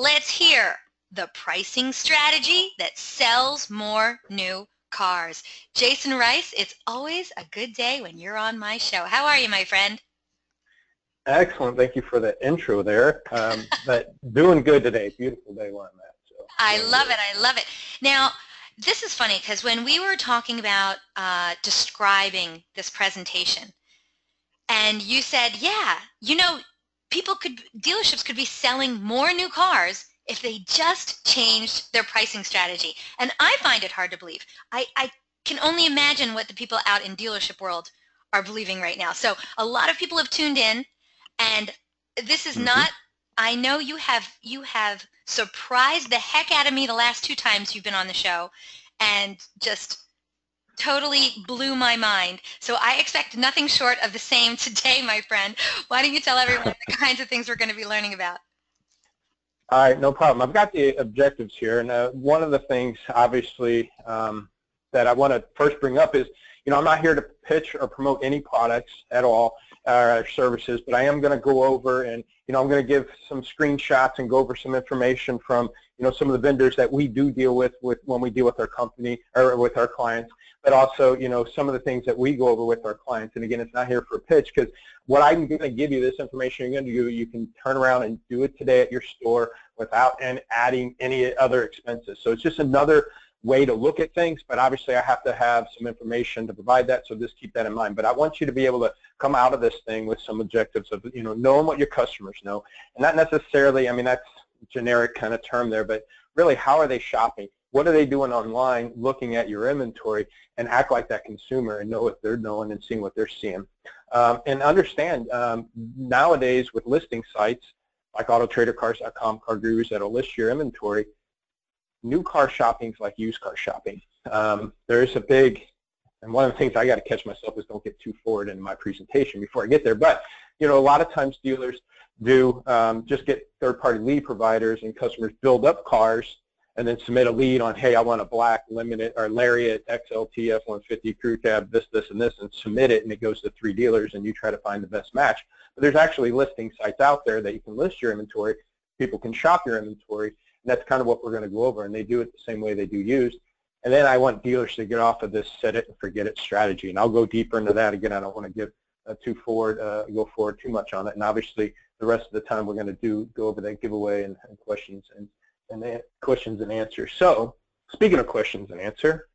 Let's hear the pricing strategy that sells more new cars. Jason Rice, it's always a good day when you're on my show. How are you, my friend? Excellent. Thank you for the intro there. Um, but doing good today. Beautiful day where I'm. So I love it. I love it. Now, this is funny because when we were talking about uh, describing this presentation, and you said, yeah, you know, people could, dealerships could be selling more new cars if they just changed their pricing strategy. And I find it hard to believe. I, I can only imagine what the people out in dealership world are believing right now. So a lot of people have tuned in and this is mm-hmm. not I know you have you have surprised the heck out of me the last two times you've been on the show and just totally blew my mind. So I expect nothing short of the same today, my friend. Why don't you tell everyone the kinds of things we're going to be learning about? All right, no problem. I've got the objectives here, and uh, one of the things, obviously, um, that I want to first bring up is, you know, I'm not here to pitch or promote any products at all uh, or services, but I am going to go over and, you know, I'm going to give some screenshots and go over some information from, you know, some of the vendors that we do deal with, with when we deal with our company or with our clients but also, you know, some of the things that we go over with our clients. And again, it's not here for a pitch because what I'm going to give you, this information you're going to do, you can turn around and do it today at your store without and adding any other expenses. So it's just another way to look at things, but obviously I have to have some information to provide that, so just keep that in mind. But I want you to be able to come out of this thing with some objectives of, you know, knowing what your customers know, and not necessarily, I mean, that's generic kind of term there, but really how are they shopping? What are they doing online looking at your inventory and act like that consumer and know what they're knowing and seeing what they're seeing. Um, and understand um, nowadays with listing sites like autotradercars.com, CarGurus that'll list your inventory, new car shopping is like used car shopping. Um, there's a big, and one of the things I got to catch myself is don't get too forward in my presentation before I get there. But you know, a lot of times dealers do um, just get third-party lead providers and customers build up cars and then submit a lead on, hey, I want a black limited or Lariat XLT F-150 crew cab, this, this, and this, and submit it, and it goes to three dealers, and you try to find the best match. But there's actually listing sites out there that you can list your inventory. People can shop your inventory, and that's kind of what we're going to go over, and they do it the same way they do used. And then I want dealers to get off of this set it and forget it strategy, and I'll go deeper into that. Again, I don't want to give uh, too forward, uh, go forward too much on it, and obviously the rest of the time we're going to do go over that giveaway and, and questions and and questions and answers. So speaking of questions and answer,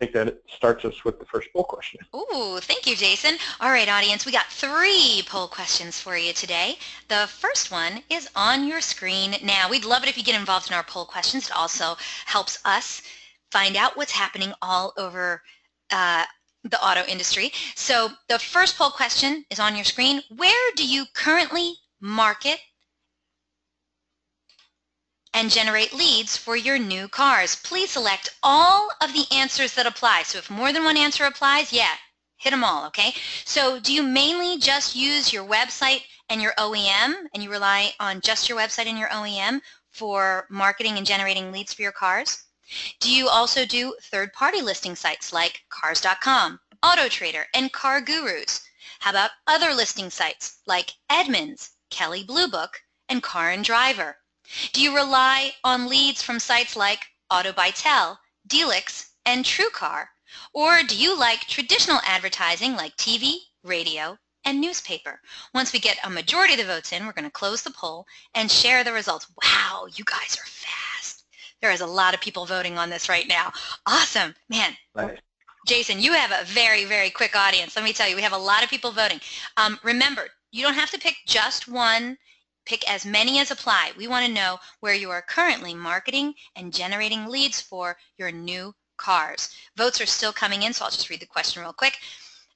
I think that it starts us with the first poll question. Ooh, thank you, Jason. All right, audience, we got three poll questions for you today. The first one is on your screen now. We'd love it if you get involved in our poll questions. It also helps us find out what's happening all over uh, the auto industry. So the first poll question is on your screen. Where do you currently market and generate leads for your new cars. Please select all of the answers that apply. So if more than one answer applies, yeah, hit them all, okay? So do you mainly just use your website and your OEM and you rely on just your website and your OEM for marketing and generating leads for your cars? Do you also do third-party listing sites like Cars.com, AutoTrader, and CarGurus? How about other listing sites like Edmunds, Kelley Blue Book, and Car and Driver? Do you rely on leads from sites like AutoBytel, Dealix, and TrueCar? Or do you like traditional advertising like TV, radio, and newspaper? Once we get a majority of the votes in, we're going to close the poll and share the results. Wow, you guys are fast. There is a lot of people voting on this right now. Awesome. Man, right. Jason, you have a very, very quick audience. Let me tell you, we have a lot of people voting. Um, remember, you don't have to pick just one Pick as many as apply. We want to know where you are currently marketing and generating leads for your new cars. Votes are still coming in, so I'll just read the question real quick.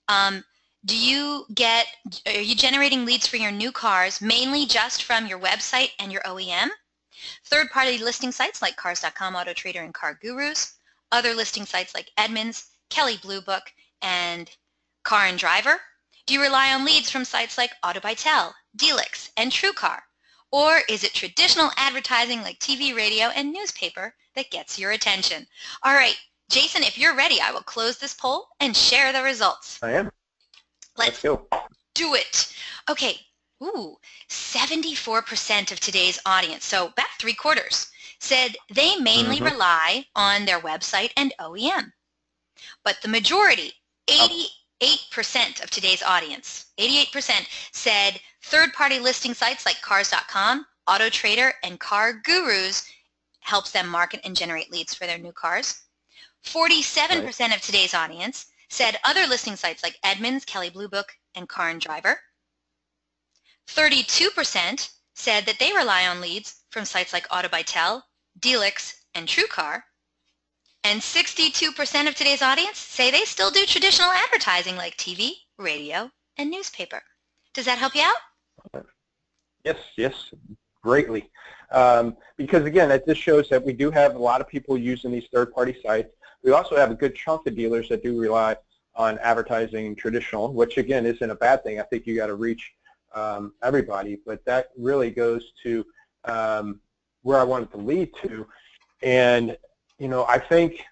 Um, do you get, are you generating leads for your new cars mainly just from your website and your OEM? Third-party listing sites like Cars.com, AutoTrader, and CarGurus. Other listing sites like Edmunds, Kelley Blue Book, and Car and Driver. Do you rely on leads from sites like AutoBytel, Dealix, and TrueCar? Or is it traditional advertising like TV, radio, and newspaper that gets your attention? All right, Jason, if you're ready, I will close this poll and share the results. I am. Let's, Let's go. do it. Okay, Ooh, 74% of today's audience, so about three quarters, said they mainly mm-hmm. rely on their website and OEM. But the majority, 88% of today's audience, 88% said third-party listing sites like cars.com, AutoTrader, and CarGurus helps them market and generate leads for their new cars. 47% right. of today's audience said other listing sites like Edmunds, Kelley Blue Book, and Car and Driver. 32% said that they rely on leads from sites like AutoBytel, Dealix, and TrueCar. And 62% of today's audience say they still do traditional advertising like TV, radio, and newspaper. Does that help you out? Yes, yes, greatly. Um, because again, it just shows that we do have a lot of people using these third-party sites. We also have a good chunk of dealers that do rely on advertising traditional, which again isn't a bad thing. I think you got to reach um, everybody, but that really goes to um, where I wanted to lead to. And you know, I think,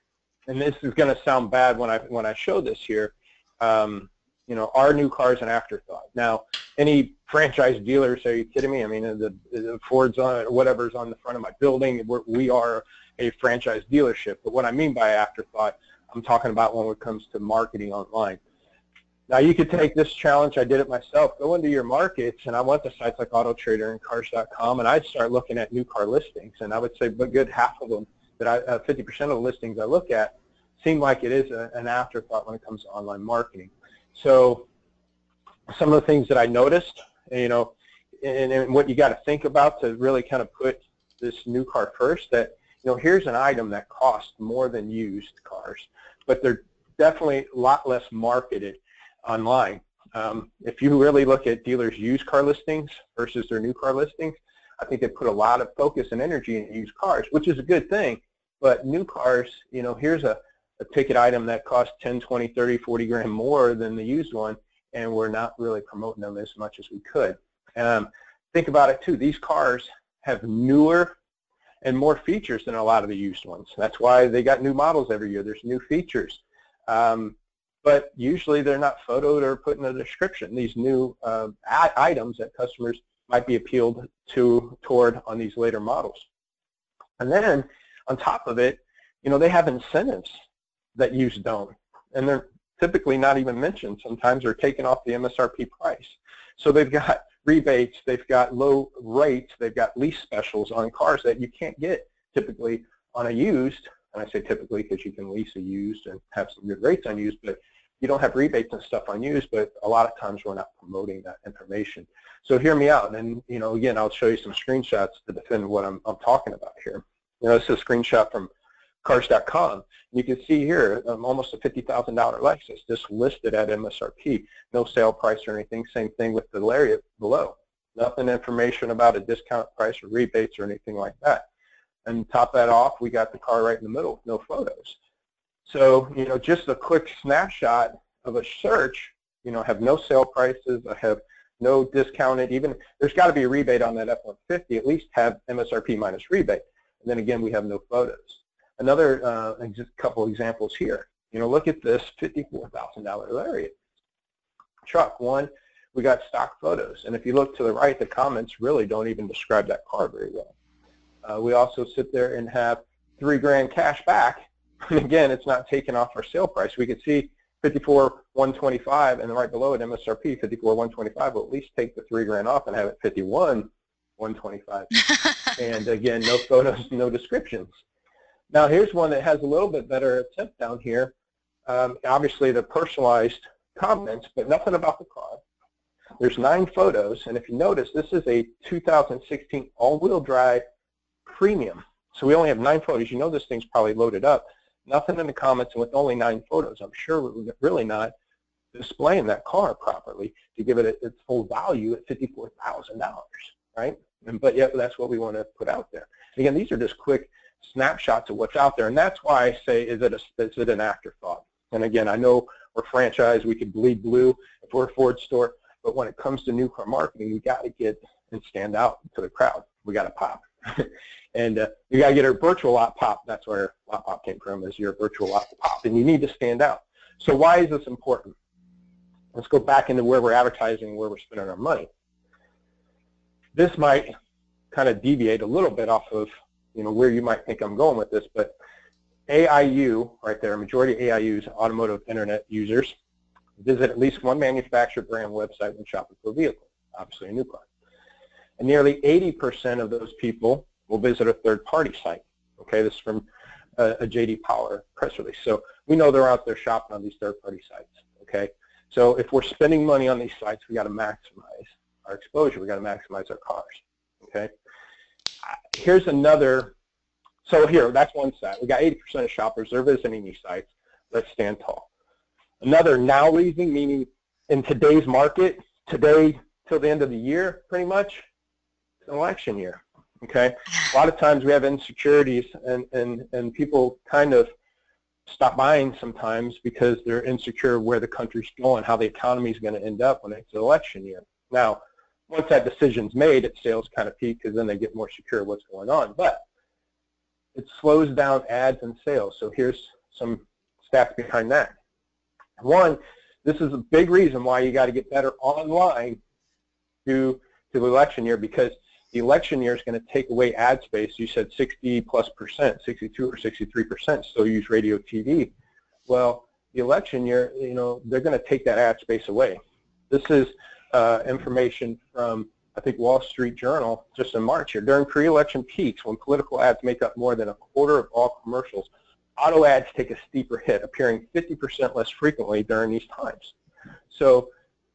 and this is going to sound bad when I when I show this here. Um, you know, our new car is an afterthought. Now, any franchise dealers, are you kidding me? I mean, the, the Ford's on whatever's on the front of my building, we're, we are a franchise dealership. But what I mean by afterthought, I'm talking about when it comes to marketing online. Now you could take this challenge, I did it myself, go into your markets, and I went to sites like AutoTrader and Cars.com, and I'd start looking at new car listings, and I would say a good half of them, that I, uh, 50% of the listings I look at, seem like it is a, an afterthought when it comes to online marketing. So some of the things that I noticed, you know, and, and what you got to think about to really kind of put this new car first, that, you know, here's an item that costs more than used cars, but they're definitely a lot less marketed online. Um, if you really look at dealers' used car listings versus their new car listings, I think they put a lot of focus and energy in used cars, which is a good thing. But new cars, you know, here's a, a ticket item that costs 10, 20, 30, 40 grand more than the used one, and we're not really promoting them as much as we could. Um, think about it too. These cars have newer and more features than a lot of the used ones. That's why they got new models every year. There's new features. Um, but usually they're not photoed or put in a description. These new uh, items that customers might be appealed to toward on these later models. And then on top of it, you know, they have incentives that use don't, and they're typically not even mentioned. Sometimes they're taken off the MSRP price. So they've got rebates, they've got low rates, they've got lease specials on cars that you can't get typically on a used, and I say typically because you can lease a used and have some good rates on used, but you don't have rebates and stuff on used, but a lot of times we're not promoting that information. So hear me out, and you know, again, I'll show you some screenshots to defend what I'm, I'm talking about here. You know, this is a screenshot from Cars.com. You can see here um, almost a $50,000 Lexus, just listed at MSRP. No sale price or anything. Same thing with the Lariat below. Nothing information about a discount price or rebates or anything like that. And top that off, we got the car right in the middle, no photos. So, you know, just a quick snapshot of a search, you know, have no sale prices, I have no discounted, even, there's got to be a rebate on that F-150, at least have MSRP minus rebate. And then again, we have no photos. Another uh, couple examples here. You know, look at this $54,000 Lariat truck. One, we got stock photos. And if you look to the right, the comments really don't even describe that car very well. Uh, we also sit there and have three grand cash back. And again, it's not taken off our sale price. We can see 54 125 and right below it MSRP 54 125 will at least take the three grand off and have it 51 125 and again no photos no descriptions. Now here's one that has a little bit better attempt down here. Um, obviously the personalized comments but nothing about the car. There's nine photos and if you notice this is a 2016 all-wheel drive premium. So we only have nine photos. You know this thing's probably loaded up. Nothing in the comments, and with only nine photos, I'm sure we're really not displaying that car properly to give it its full value at $54,000, right? But yet that's what we want to put out there. Again, these are just quick snapshots of what's out there, and that's why I say, is it, a, is it an afterthought? And again, I know we're franchise, we could bleed blue if we're a Ford store, but when it comes to new car marketing, we got to get and stand out to the crowd. We got to pop. and uh, you got to get a virtual lot pop. That's where lot pop came from, is your virtual lot pop, and you need to stand out. So why is this important? Let's go back into where we're advertising, where we're spending our money. This might kind of deviate a little bit off of you know where you might think I'm going with this, but AIU right there, majority of AIUs, automotive internet users, visit at least one manufacturer brand website when shopping for a vehicle, obviously a new car. And nearly 80% of those people will visit a third-party site. Okay, this is from a, a JD Power press release. So we know they're out there shopping on these third-party sites. Okay, so if we're spending money on these sites, we got to maximize our exposure. We've got to maximize our cars. Okay, here's another. So here, that's one side. We got 80% of shoppers. They're visiting these sites. Let's stand tall. Another now reason, meaning in today's market, today till the end of the year, pretty much, it's an election year. Okay, a lot of times we have insecurities, and and and people kind of stop buying sometimes because they're insecure where the country's going, how the economy is going to end up when it's an election year. Now, once that decision's made, it sales kind of peak because then they get more secure what's going on. But it slows down ads and sales. So here's some stats behind that. One, this is a big reason why you got to get better online to, to the election year because the election year is going to take away ad space. You said 60 plus percent, 62 or 63 percent still use radio TV. Well, the election year, you know, they're going to take that ad space away. This is uh, information from, I think, Wall Street Journal just in March here. During pre-election peaks, when political ads make up more than a quarter of all commercials, auto ads take a steeper hit, appearing 50% less frequently during these times. So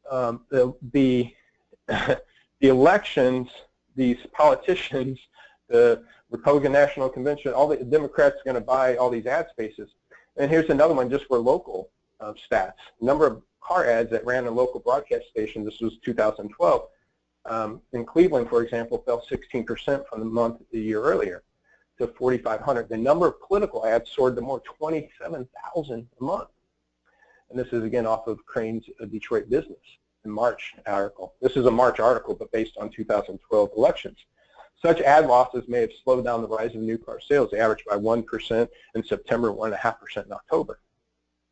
um, the, the, the elections these politicians, the Republican National Convention, all the Democrats are going to buy all these ad spaces. And here's another one just for local uh, stats. Number of car ads that ran in local broadcast stations, this was 2012, um, in Cleveland, for example, fell 16% from the month the year earlier to 4,500. The number of political ads soared to more 27,000 a month. And this is again off of Crain's uh, Detroit Business. In March article. This is a March article, but based on 2012 elections. Such ad losses may have slowed down the rise of new car sales. They averaged by 1% in September, 1.5% in October.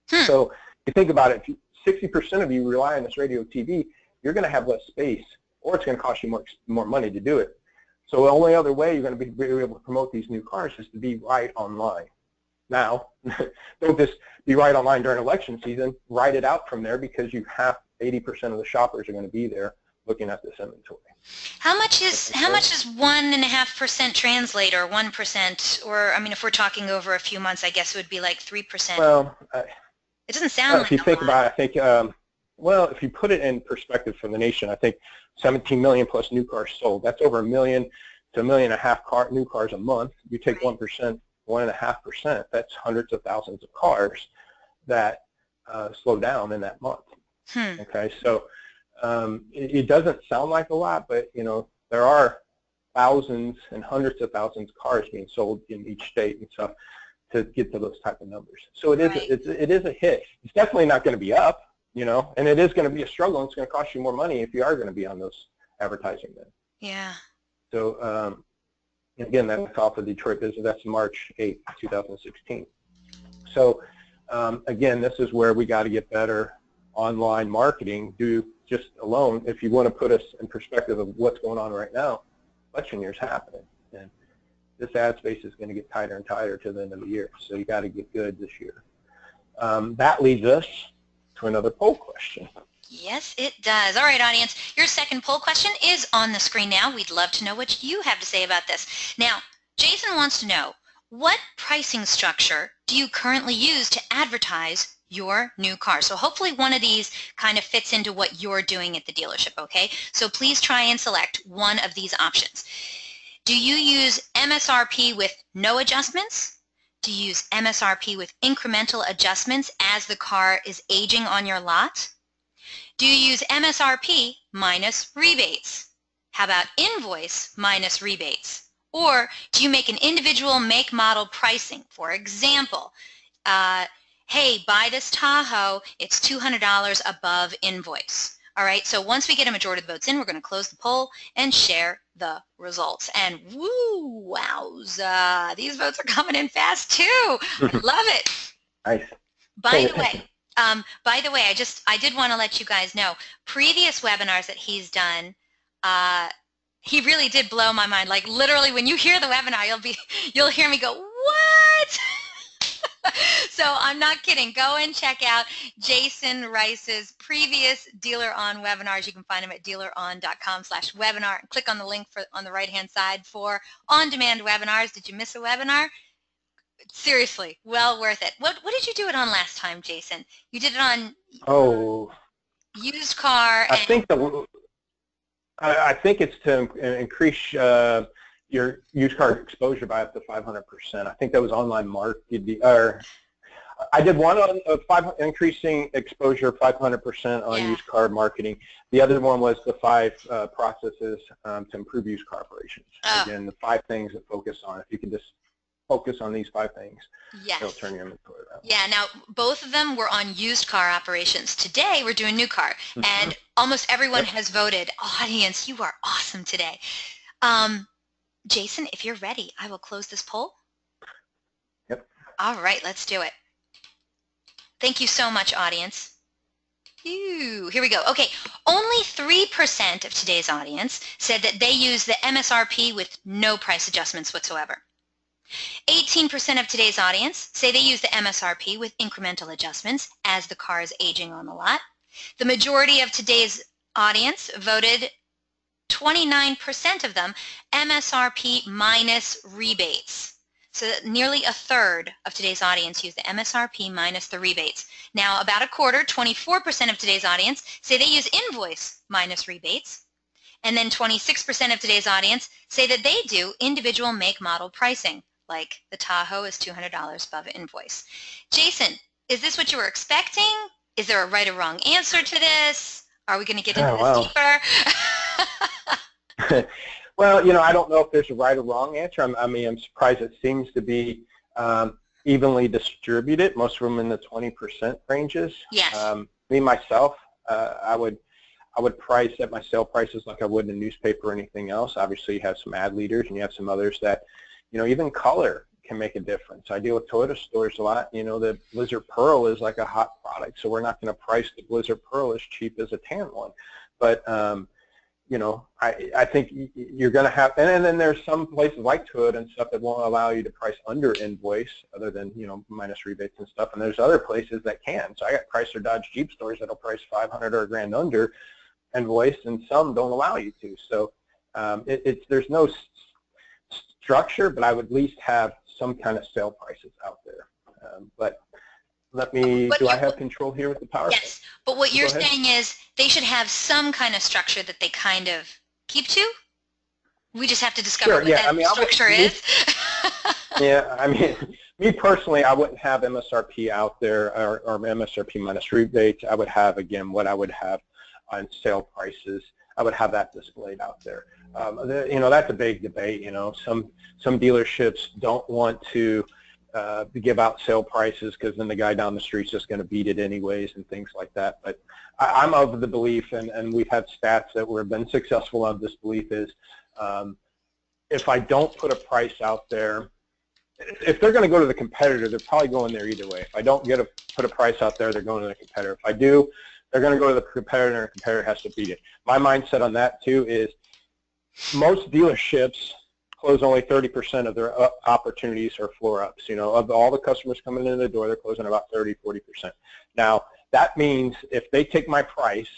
Hmm. So you think about it, 60% of you rely on this radio TV, you're going to have less space, or it's going to cost you more, more money to do it. So the only other way you're going to be able to promote these new cars is to be right online. Now, don't just be right online during election season. Write it out from there because you have 80% of the shoppers are going to be there looking at this inventory. How much is how much does one and a half percent translate, or one percent, or I mean, if we're talking over a few months, I guess it would be like three percent. Well, it doesn't sound. Like if you think lot. about, it, I think, um, well, if you put it in perspective for the nation, I think 17 million plus new cars sold. That's over a million to a million and a half car new cars a month. You take one percent, one and a half percent. That's hundreds of thousands of cars that uh, slow down in that month. Hmm. Okay, so um, it, it, doesn't sound like a lot, but you know there are thousands and hundreds of thousands of cars being sold in each state and stuff to get to those type of numbers. So it is right. a, it's, it is a hit. It's definitely not going to be up, you know, and it is going to be a struggle. and It's going to cost you more money if you are going to be on those advertising then. Yeah. So um, again, that's off of Detroit Business. That's March 8, 2016. So um, again, this is where we got to get better online marketing do just alone, if you want to put us in perspective of what's going on right now, election year's happening. This ad space is going to get tighter and tighter to the end of the year. So you got to get good this year. Um, that leads us to another poll question. Yes, it does. All right, audience, your second poll question is on the screen now. We'd love to know what you have to say about this. Now, Jason wants to know, what pricing structure do you currently use to advertise your new car. So hopefully one of these kind of fits into what you're doing at the dealership, okay? So please try and select one of these options. Do you use MSRP with no adjustments? Do you use MSRP with incremental adjustments as the car is aging on your lot? Do you use MSRP minus rebates? How about invoice minus rebates? Or do you make an individual make model pricing? For example, uh, hey, buy this Tahoe, it's $200 above invoice. All right, so once we get a majority of the votes in, we're going to close the poll and share the results. And woo, wowza, these votes are coming in fast too. I love it. Nice. By the way, um, by the way, I just I did want to let you guys know previous webinars that he's done. Uh, he really did blow my mind. Like literally, when you hear the webinar, you'll be you'll hear me go, "What?" So I'm not kidding. Go and check out Jason Rice's previous DealerOn webinars. You can find them at dealeron.com slash webinar. Click on the link for, on the right-hand side for on-demand webinars. Did you miss a webinar? Seriously, well worth it. What, what did you do it on last time, Jason? You did it on oh used car. I think the I, I think it's to increase uh, your used car exposure by up to 500%. I think that was online marketing, or I did one on uh, five, increasing exposure 500% on yeah. used car marketing. The other one was the five uh, processes um, to improve used car operations. Oh. Again, the five things that focus on. If you can just focus on these five things, yes. it'll turn your inventory around. Yeah, now both of them were on used car operations. Today we're doing new car, mm -hmm. and almost everyone yep. has voted. Audience, you are awesome today. Um, Jason, if you're ready, I will close this poll. Yep. All right, let's do it. Thank you so much, audience. Ew, here we go. Okay, only 3% of today's audience said that they use the MSRP with no price adjustments whatsoever. 18% of today's audience say they use the MSRP with incremental adjustments as the car is aging on the lot. The majority of today's audience voted 29% of them MSRP minus rebates. So nearly a third of today's audience use the MSRP minus the rebates. Now about a quarter, 24% of today's audience say they use invoice minus rebates. And then 26% of today's audience say that they do individual make model pricing, like the Tahoe is $200 above invoice. Jason, is this what you were expecting? Is there a right or wrong answer to this? Are we going to get into oh, this deeper? well, you know, I don't know if there's a right or wrong answer. I'm, i mean, I'm surprised it seems to be um, evenly distributed, most of them in the 20% ranges. Yes. Um, me, myself, uh, I would I would price at my sale prices like I would in a newspaper or anything else. Obviously, you have some ad leaders and you have some others that, you know, even color can make a difference. I deal with Toyota stores a lot. You know, the Blizzard Pearl is like a hot product, so we're not going to price the Blizzard Pearl as cheap as a tan one. But um, you know, I I think you're going to have, and, and then there's some places like Toyota and stuff that won't allow you to price under invoice, other than you know minus rebates and stuff. And there's other places that can. So I got Chrysler Dodge Jeep stores that'll price 500 or a grand under invoice, and some don't allow you to. So um, it, it's there's no structure, but I would at least have some kind of sale prices out there. Um, but let me, but do I have control here with the power? Yes, but what you're saying is they should have some kind of structure that they kind of keep to? We just have to discover sure, what yeah. that I mean, structure is? yeah, I mean, me personally, I wouldn't have MSRP out there or, or MSRP minus rebates. I would have, again, what I would have on sale prices. I would have that displayed out there. Um, the, you know, that's a big debate. You know, some some dealerships don't want to uh, give out sale prices because then the guy down the street's just going to beat it anyways and things like that. But I, am of the belief, and, and we've had stats that we've been successful of this belief is um, if I don't put a price out there, if they're going to go to the competitor, they're probably going there either way. If I don't get a put a price out there, they're going to the competitor. If I do, they're going to go to the competitor, and the competitor has to beat it. My mindset on that too is most dealerships close only 30% of their uh, opportunities or floor ups. You know, of all the customers coming in the door, they're closing about 30, 40%. Now, that means if they take my price,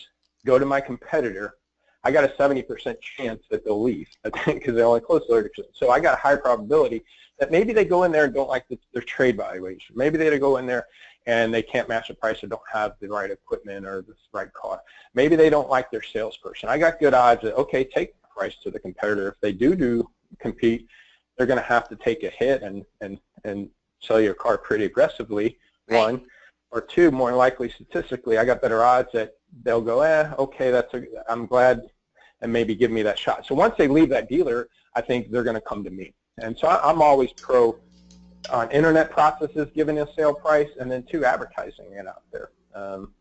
go to my competitor, I got a 70% chance that they'll leave because they only close 30%. So I got a high probability that maybe they go in there and don't like the, their trade valuation. Maybe they go in there and they can't match the price or don't have the right equipment or the right car. Maybe they don't like their salesperson. I got good odds that, okay, take the price to the competitor. If they do do compete, they're going to have to take a hit and, and, and sell your car pretty aggressively, right. one. Or two, more likely statistically, I got better odds that they'll go, eh, okay, that's a, I'm glad, and maybe give me that shot. So once they leave that dealer, I think they're going to come to me. And so I'm always pro on internet processes, giving a sale price, and then two, advertising it out there. Um,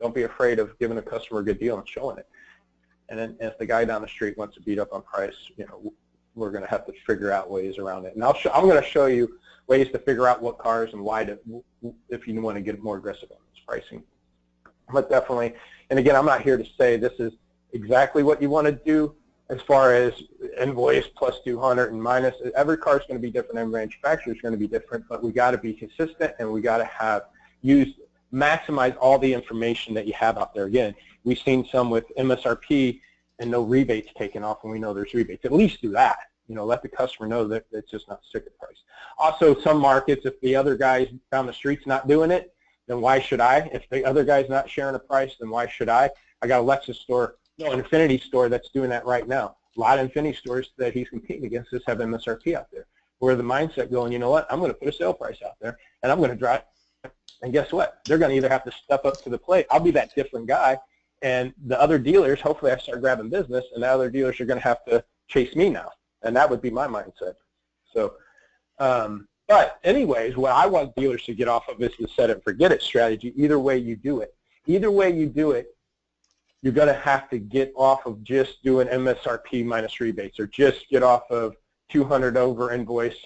don't be afraid of giving a customer a good deal and showing it. And then if the guy down the street wants to beat up on price, you know, we're going to have to figure out ways around it. And I'll I'm going to show you ways to figure out what cars and why to, if you want to get more aggressive on this pricing. But definitely, and again, I'm not here to say this is exactly what you want to do, as far as invoice plus 200 and minus, every car is going to be different, every manufacturer is going to be different, but we got to be consistent and we got to have used maximize all the information that you have out there. Again, we've seen some with MSRP and no rebates taken off, and we know there's rebates. At least do that. You know, let the customer know that it's just not sticker price. Also, some markets, if the other guys down the street's not doing it, then why should I? If the other guy's not sharing a price, then why should I? I got a Lexus store, no, an Infiniti store that's doing that right now. A lot of Infiniti stores that he's competing against just have MSRP out there. Where the mindset going, you know what, I'm going to put a sale price out there, and I'm going to drive. And guess what? They're going to either have to step up to the plate. I'll be that different guy, and the other dealers, hopefully I start grabbing business, and the other dealers are going to have to chase me now. And that would be my mindset. So, um, but anyways, what I want dealers to get off of is the set and forget it strategy. Either way you do it. Either way you do it, you're going to have to get off of just doing MSRP minus rebates or just get off of 200 over invoice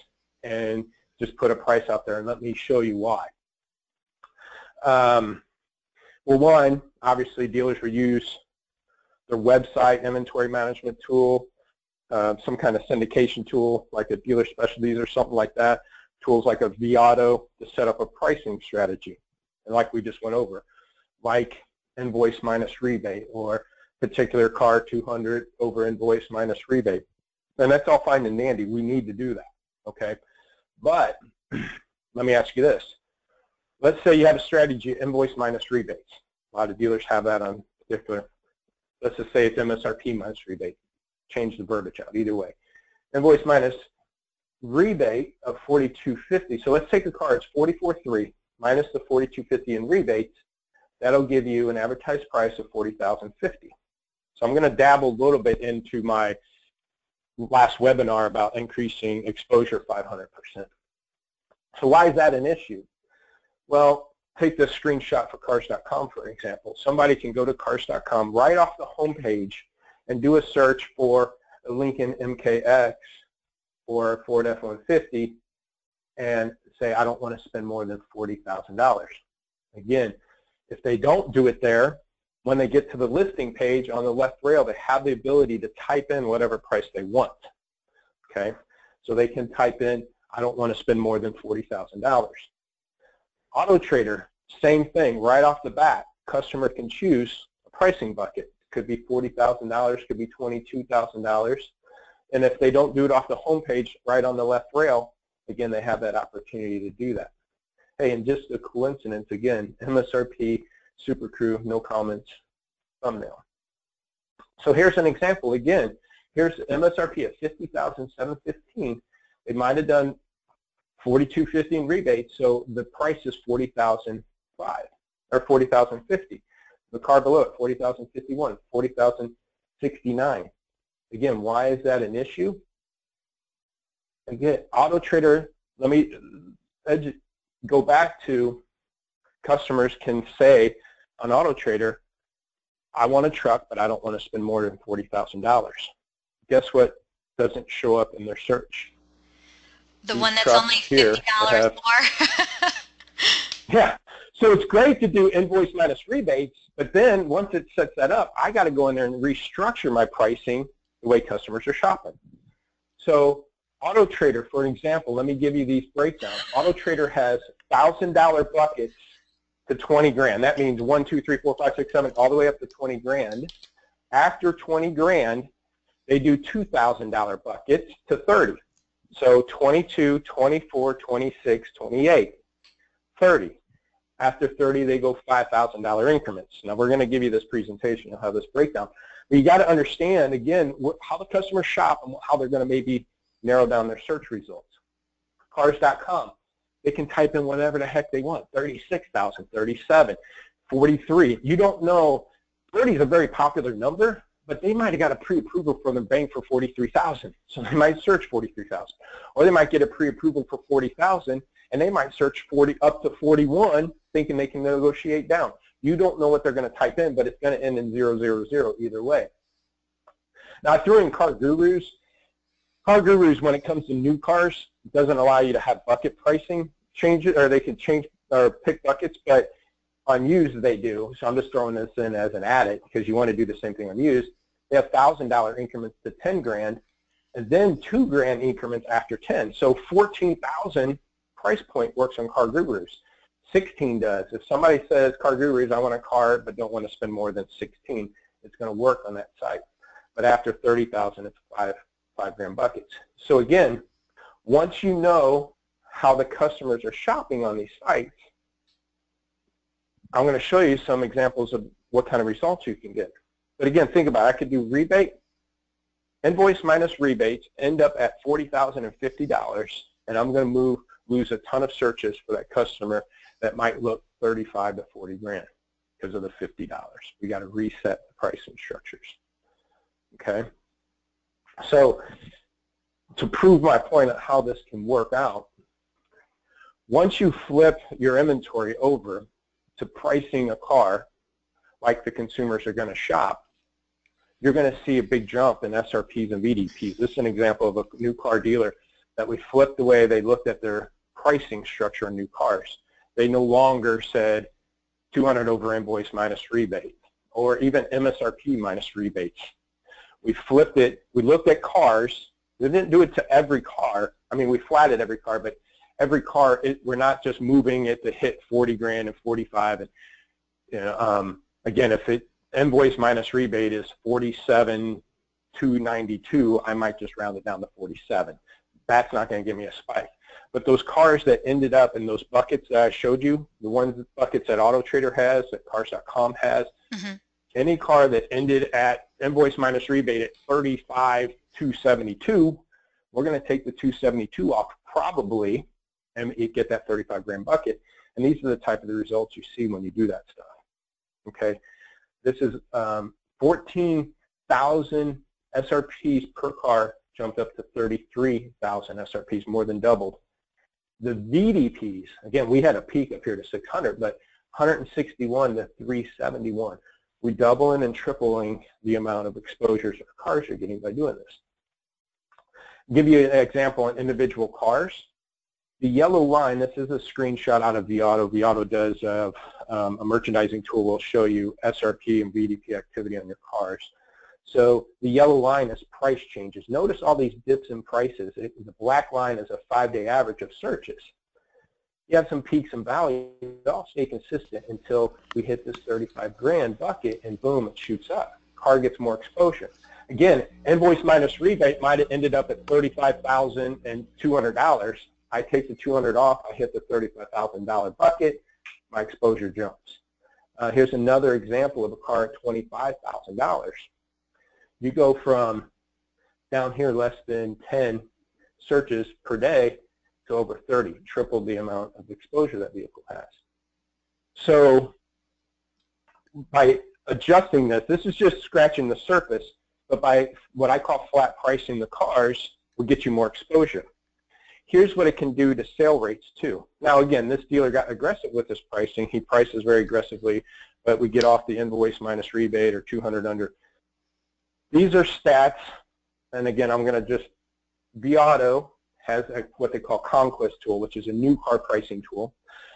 and just put a price out there and let me show you why. Um, well, one, obviously dealers will use their website inventory management tool, uh, some kind of syndication tool like a dealer specialties or something like that, tools like a vAuto to set up a pricing strategy, and like we just went over, like invoice minus rebate or particular car 200 over invoice minus rebate. And that's all fine and dandy. We need to do that, okay? But let me ask you this. Let's say you have a strategy, invoice minus rebates. A lot of dealers have that on particular. Let's just say it's MSRP minus rebate. Change the verbiage out, either way. Invoice minus rebate of 4250. So let's take a car, it's 44.3 minus the 4250 in rebates. That'll give you an advertised price of 40,050. So I'm going to dabble a little bit into my last webinar about increasing exposure 500%. So why is that an issue? Well, take this screenshot for cars.com for example. Somebody can go to cars.com right off the home page and do a search for a Lincoln MKX or Ford F-150 and say, I don't want to spend more than $40,000. Again, if they don't do it there, when they get to the listing page on the left rail, they have the ability to type in whatever price they want. Okay, so they can type in, I don't want to spend more than $40,000. Auto Trader, same thing, right off the bat. Customer can choose a pricing bucket. Could be $40,000, could be $22,000. And if they don't do it off the home page right on the left rail, again, they have that opportunity to do that. Hey, and just a coincidence, again, MSRP, Super Crew, no comments, thumbnail. So here's an example. Again, here's MSRP at 50,715. They might have done 4250 in rebate, so the price is 40,005 or 40,050. The car below it, 40,051, 40,069. Again, why is that an issue? Again, Auto Trader, let me go back to customers can say on Auto Trader, I want a truck, but I don't want to spend more than $40,000. Guess what doesn't show up in their search? The one that's only $50 have, more. yeah. So it's great to do invoice minus rebates, but then once it sets that up, I got to go in there and restructure my pricing the way customers are shopping. So Auto Trader, for example, let me give you these breakdowns. Auto Trader has $1,000 buckets to 20 grand. That means 1, 2, 3, 4, 5, 6, 7, all the way up to 20 grand. After 20 grand, they do $2,000 buckets to 30. So 22, 24, 26, 28, 30. After 30, they go $5,000 increments. Now we're going to give you this presentation of how this breakdown. But you got to understand, again, how the customers shop and how they're going to maybe narrow down their search results. Cars.com, they can type in whatever the heck they want, 36,000, 37, 43. You don't know, 30 is a very popular number, but they might have got a pre-approval from the bank for 43,000. So they might search 43,000. Or they might get a pre-approval for 40,000 and they might search 40 up to 41 thinking they can negotiate down. You don't know what they're going to type in, but it's going to end in 000 either way. Now I threw in CarGurus. Car Gurus, when it comes to new cars, doesn't allow you to have bucket pricing change it, or they can change or pick buckets, but on used they do. So I'm just throwing this in as an added because you want to do the same thing on used. They have $1,000 increments to 10 grand, and then two grand increments after 10. So 14,000 price point works on CarGurus. 16 does. If somebody says CarGurus, I want a car but don't want to spend more than 16, it's going to work on that site. But after 30,000, it's five five grand buckets. So again, once you know how the customers are shopping on these sites, I'm going to show you some examples of what kind of results you can get. But again, think about it. I could do rebate, invoice minus rebates, end up at $40,050, and I'm going to move lose a ton of searches for that customer that might look 35 to 40 grand because of the $50. We got to reset the pricing structures. Okay. So to prove my point of how this can work out, once you flip your inventory over to pricing a car like the consumers are going to shop, you're going to see a big jump in SRPs and VDPs. This is an example of a new car dealer that we flipped the way they looked at their pricing structure on new cars. They no longer said 200 over invoice minus rebate or even MSRP minus rebates. We flipped it. We looked at cars. We didn't do it to every car. I mean, we flatted every car, but every car, it, we're not just moving it to hit 40 grand and 45. And you know, um, again, if it invoice minus rebate is 47 292, I might just round it down to 47. That's not going to give me a spike. But those cars that ended up in those buckets that I showed you, the ones buckets that AutoTrader has, that Cars.com has, mm-hmm. any car that ended at invoice minus rebate at 35 272, we're going to take the 272 off probably and get that 35 grand bucket. And these are the type of the results you see when you do that stuff. Okay, this is um, 14,000 SRPs per car jumped up to 33,000 SRPs, more than doubled. The VDPs, again, we had a peak up here to 600, but 161 to 371. We're doubling and tripling the amount of exposures our cars are getting by doing this. give you an example on individual cars. The yellow line, this is a screenshot out of vAuto. vAuto does uh, um, a merchandising tool will show you SRP and VDP activity on your cars. So the yellow line is price changes. Notice all these dips in prices. It, the black line is a five-day average of searches. You have some peaks and valleys. They all stay consistent until we hit this 35 grand bucket, and boom, it shoots up. Car gets more exposure. Again, invoice minus rebate might have ended up at $35,200. I take the 200 off, I hit the $35,000 bucket, my exposure jumps. Uh, here's another example of a car at $25,000. You go from down here less than 10 searches per day to over 30, triple the amount of exposure that vehicle has. So by adjusting this, this is just scratching the surface, but by what I call flat pricing the cars, we get you more exposure. Here's what it can do to sale rates too. Now again, this dealer got aggressive with this pricing. He prices very aggressively, but we get off the invoice minus rebate or 200 under. These are stats, and again, I'm going to just, vAuto has a, what they call Conquest tool, which is a new car pricing tool.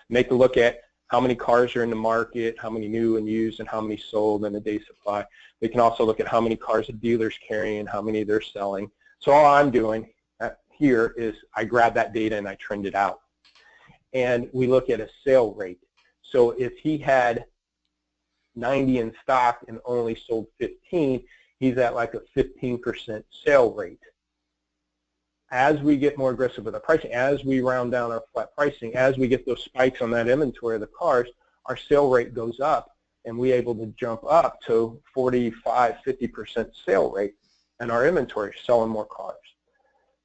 Make a look at how many cars are in the market, how many new and used, and how many sold in a day supply. They can also look at how many cars a dealer's carrying, and how many they're selling. So all I'm doing here is I grab that data and I trend it out. And we look at a sale rate. So if he had 90 in stock and only sold 15, he's at like a 15% sale rate. As we get more aggressive with the pricing, as we round down our flat pricing, as we get those spikes on that inventory of the cars, our sale rate goes up and we're able to jump up to 45, 50% sale rate and our inventory is selling more cars.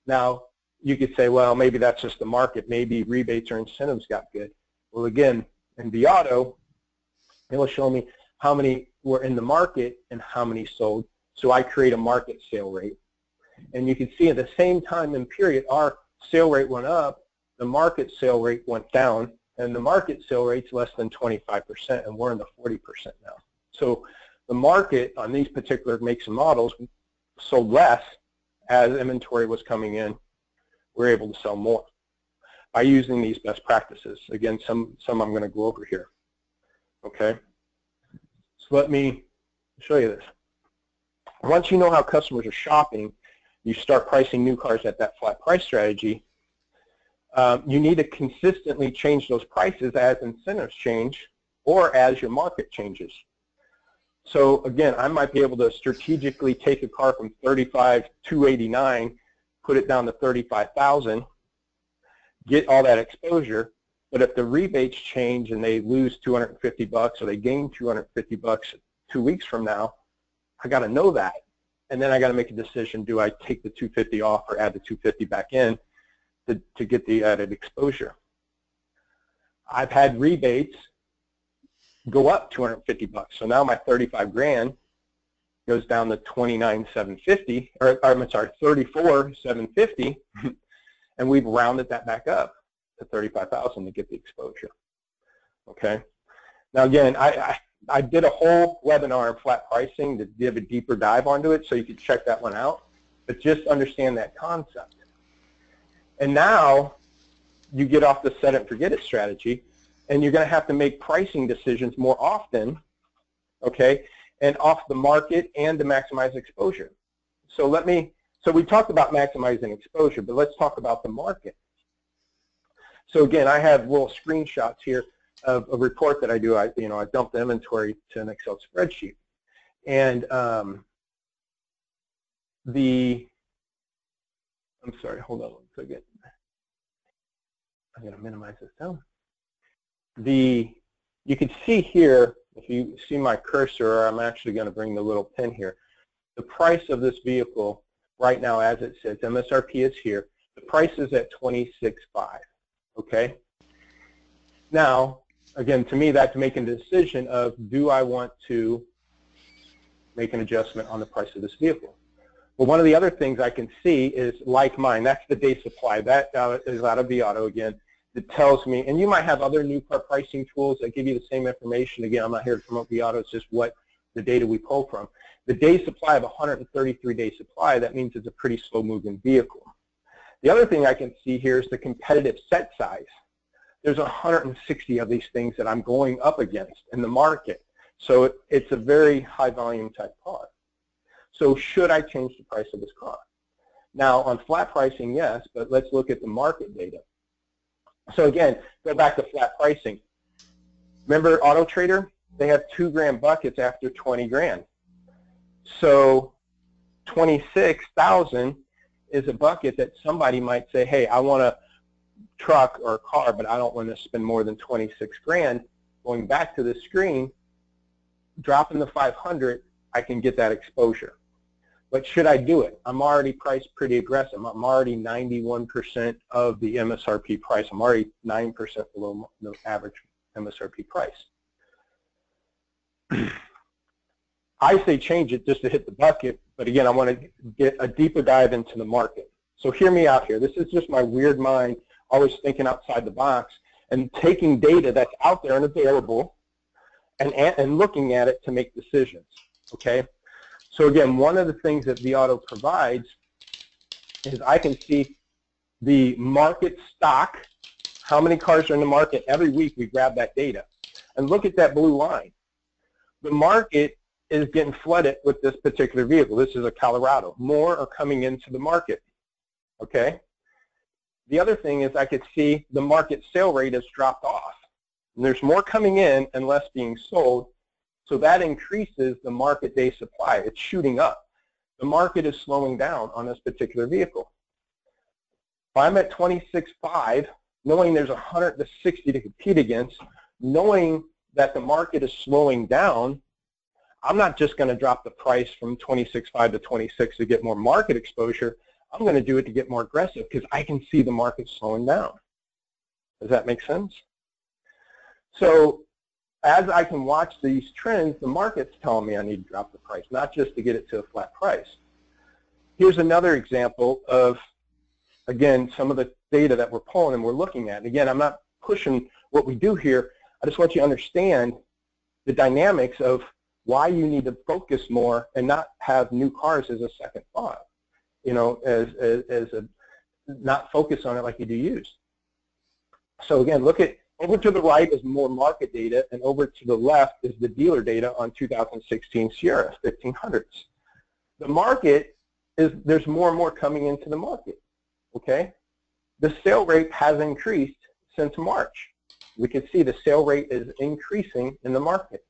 Now, you could say, well, maybe that's just the market. Maybe rebates or incentives got good. Well, again, in vAuto, it will show me how many were in the market and how many sold. So I create a market sale rate. And you can see at the same time in period, our sale rate went up, the market sale rate went down, and the market sale rate's less than 25%, and we're in the 40% now. So the market on these particular makes and models sold less as inventory was coming in. We're able to sell more by using these best practices. Again, some, some I'm going to go over here. Okay? So let me show you this. once you know how customers are shopping, you start pricing new cars at that flat price strategy, um, you need to consistently change those prices as incentives change or as your market changes. So again, I might be able to strategically take a car from 35 289, put it down to 35,000, get all that exposure. But if the rebates change and they lose 250 bucks or they gain 250 bucks two weeks from now, I got to know that. And then I got to make a decision, do I take the 250 off or add the 250 back in to, to get the added exposure? I've had rebates go up 250 bucks. So now my 35 grand goes down to 29,750, or, or I'm sorry, 34,750, and we've rounded that back up to 35,000 to get the exposure. Okay. Now again, I, I, I did a whole webinar on flat pricing to give a deeper dive onto it, so you could check that one out. But just understand that concept. And now you get off the set it and forget it strategy, and you're going to have to make pricing decisions more often, okay, and off the market and to maximize exposure. So let me, so we talked about maximizing exposure, but let's talk about the market. So again, I have little screenshots here of a report that I do. I, you know, I dump the inventory to an Excel spreadsheet. And um, the, I'm sorry, hold on one second. I'm going to minimize this down. The, you can see here, if you see my cursor, I'm actually going to bring the little pin here. The price of this vehicle right now as it sits, MSRP is here. The price is at 26.5, okay? Now, again, to me, that's making a decision of do I want to make an adjustment on the price of this vehicle. Well, one of the other things I can see is like mine. That's the day supply. That uh, is out of vAuto again that tells me, and you might have other new car pricing tools that give you the same information. Again, I'm not here to promote vAuto, it's just what the data we pull from. The day supply of 133 day supply, that means it's a pretty slow moving vehicle. The other thing I can see here is the competitive set size. There's 160 of these things that I'm going up against in the market. So it's a very high volume type car. So should I change the price of this car? Now on flat pricing, yes, but let's look at the market data. So again, go back to flat pricing. Remember Auto Trader? They have two grand buckets after 20 grand. So 26,000 is a bucket that somebody might say, hey, I want a truck or a car, but I don't want to spend more than 26 grand. Going back to the screen, dropping the 500, I can get that exposure. But should I do it? I'm already priced pretty aggressive. I'm already 91% of the MSRP price. I'm already 9% below the average MSRP price. I say change it just to hit the bucket, but again, I want to get a deeper dive into the market. So hear me out here. This is just my weird mind, always thinking outside the box and taking data that's out there and available and, and looking at it to make decisions, okay? So again, one of the things that vAuto provides is I can see the market stock, how many cars are in the market. Every week we grab that data. And look at that blue line. The market is getting flooded with this particular vehicle. This is a Colorado. More are coming into the market. Okay? The other thing is I could see the market sale rate has dropped off. And there's more coming in and less being sold. So that increases the market day supply. It's shooting up. The market is slowing down on this particular vehicle. If I'm at 26.5, knowing there's 160 to compete against, knowing that the market is slowing down, I'm not just going to drop the price from 26.5 to 26 to get more market exposure. I'm going to do it to get more aggressive because I can see the market slowing down. Does that make sense? So as I can watch these trends, the market's telling me I need to drop the price, not just to get it to a flat price. Here's another example of, again, some of the data that we're pulling and we're looking at. And again, I'm not pushing what we do here. I just want you to understand the dynamics of why you need to focus more and not have new cars as a second thought, you know, as, as, as a, not focus on it like you do used. So again, look at over to the right is more market data, and over to the left is the dealer data on 2016 Sierra 1500s. The market is, there's more and more coming into the market, okay? The sale rate has increased since March. We can see the sale rate is increasing in the market.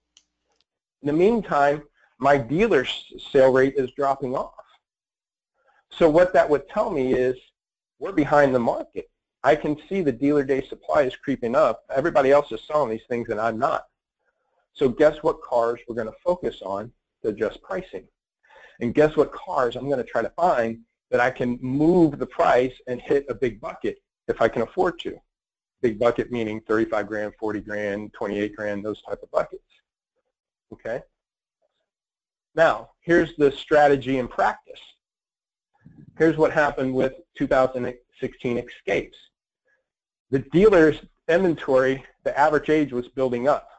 In the meantime, my dealer's sale rate is dropping off. So what that would tell me is we're behind the market. I can see the dealer day supply is creeping up. Everybody else is selling these things and I'm not. So guess what cars we're going to focus on to adjust pricing. And guess what cars I'm going to try to find that I can move the price and hit a big bucket if I can afford to. Big bucket meaning 35 grand, 40 grand, 28 grand, those type of buckets. Okay? Now, here's the strategy in practice. Here's what happened with 2016 Escapes. The dealer's inventory, the average age was building up.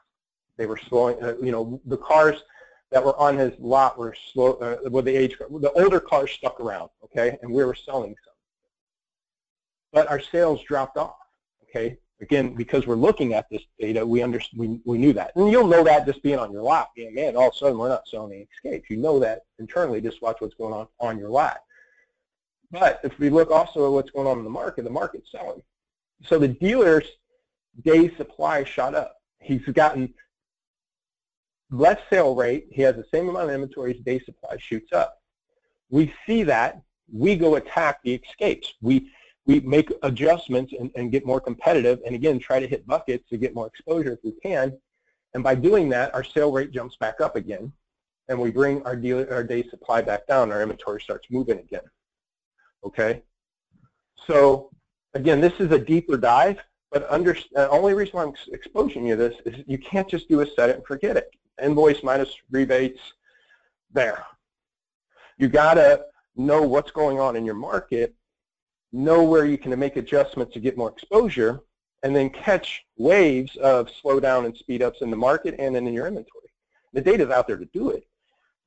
They were slowing, uh, you know, the cars that were on his lot were slow, uh, with the age, the older cars stuck around, okay, and we were selling some. But our sales dropped off, okay? Again, because we're looking at this data, we, under, we, we knew that. And you'll know that just being on your lot. Yeah, man, all of a sudden we're not selling any escapes. You know that internally, just watch what's going on on your lot. But if we look also at what's going on in the market, the market's selling. So the dealer's day supply shot up. He's gotten less sale rate, he has the same amount of inventory, his day supply shoots up. We see that, we go attack the escapes. We, we make adjustments and, and get more competitive and again try to hit buckets to get more exposure if we can. And by doing that, our sale rate jumps back up again and we bring our, dealer, our day supply back down, our inventory starts moving again. Okay? So again, this is a deeper dive, but under, the only reason I'm exposing you this is you can't just do a set it and forget it invoice minus rebates there. You got to know what's going on in your market, know where you can make adjustments to get more exposure, and then catch waves of slowdown and speed ups in the market and then in your inventory. The data's out there to do it.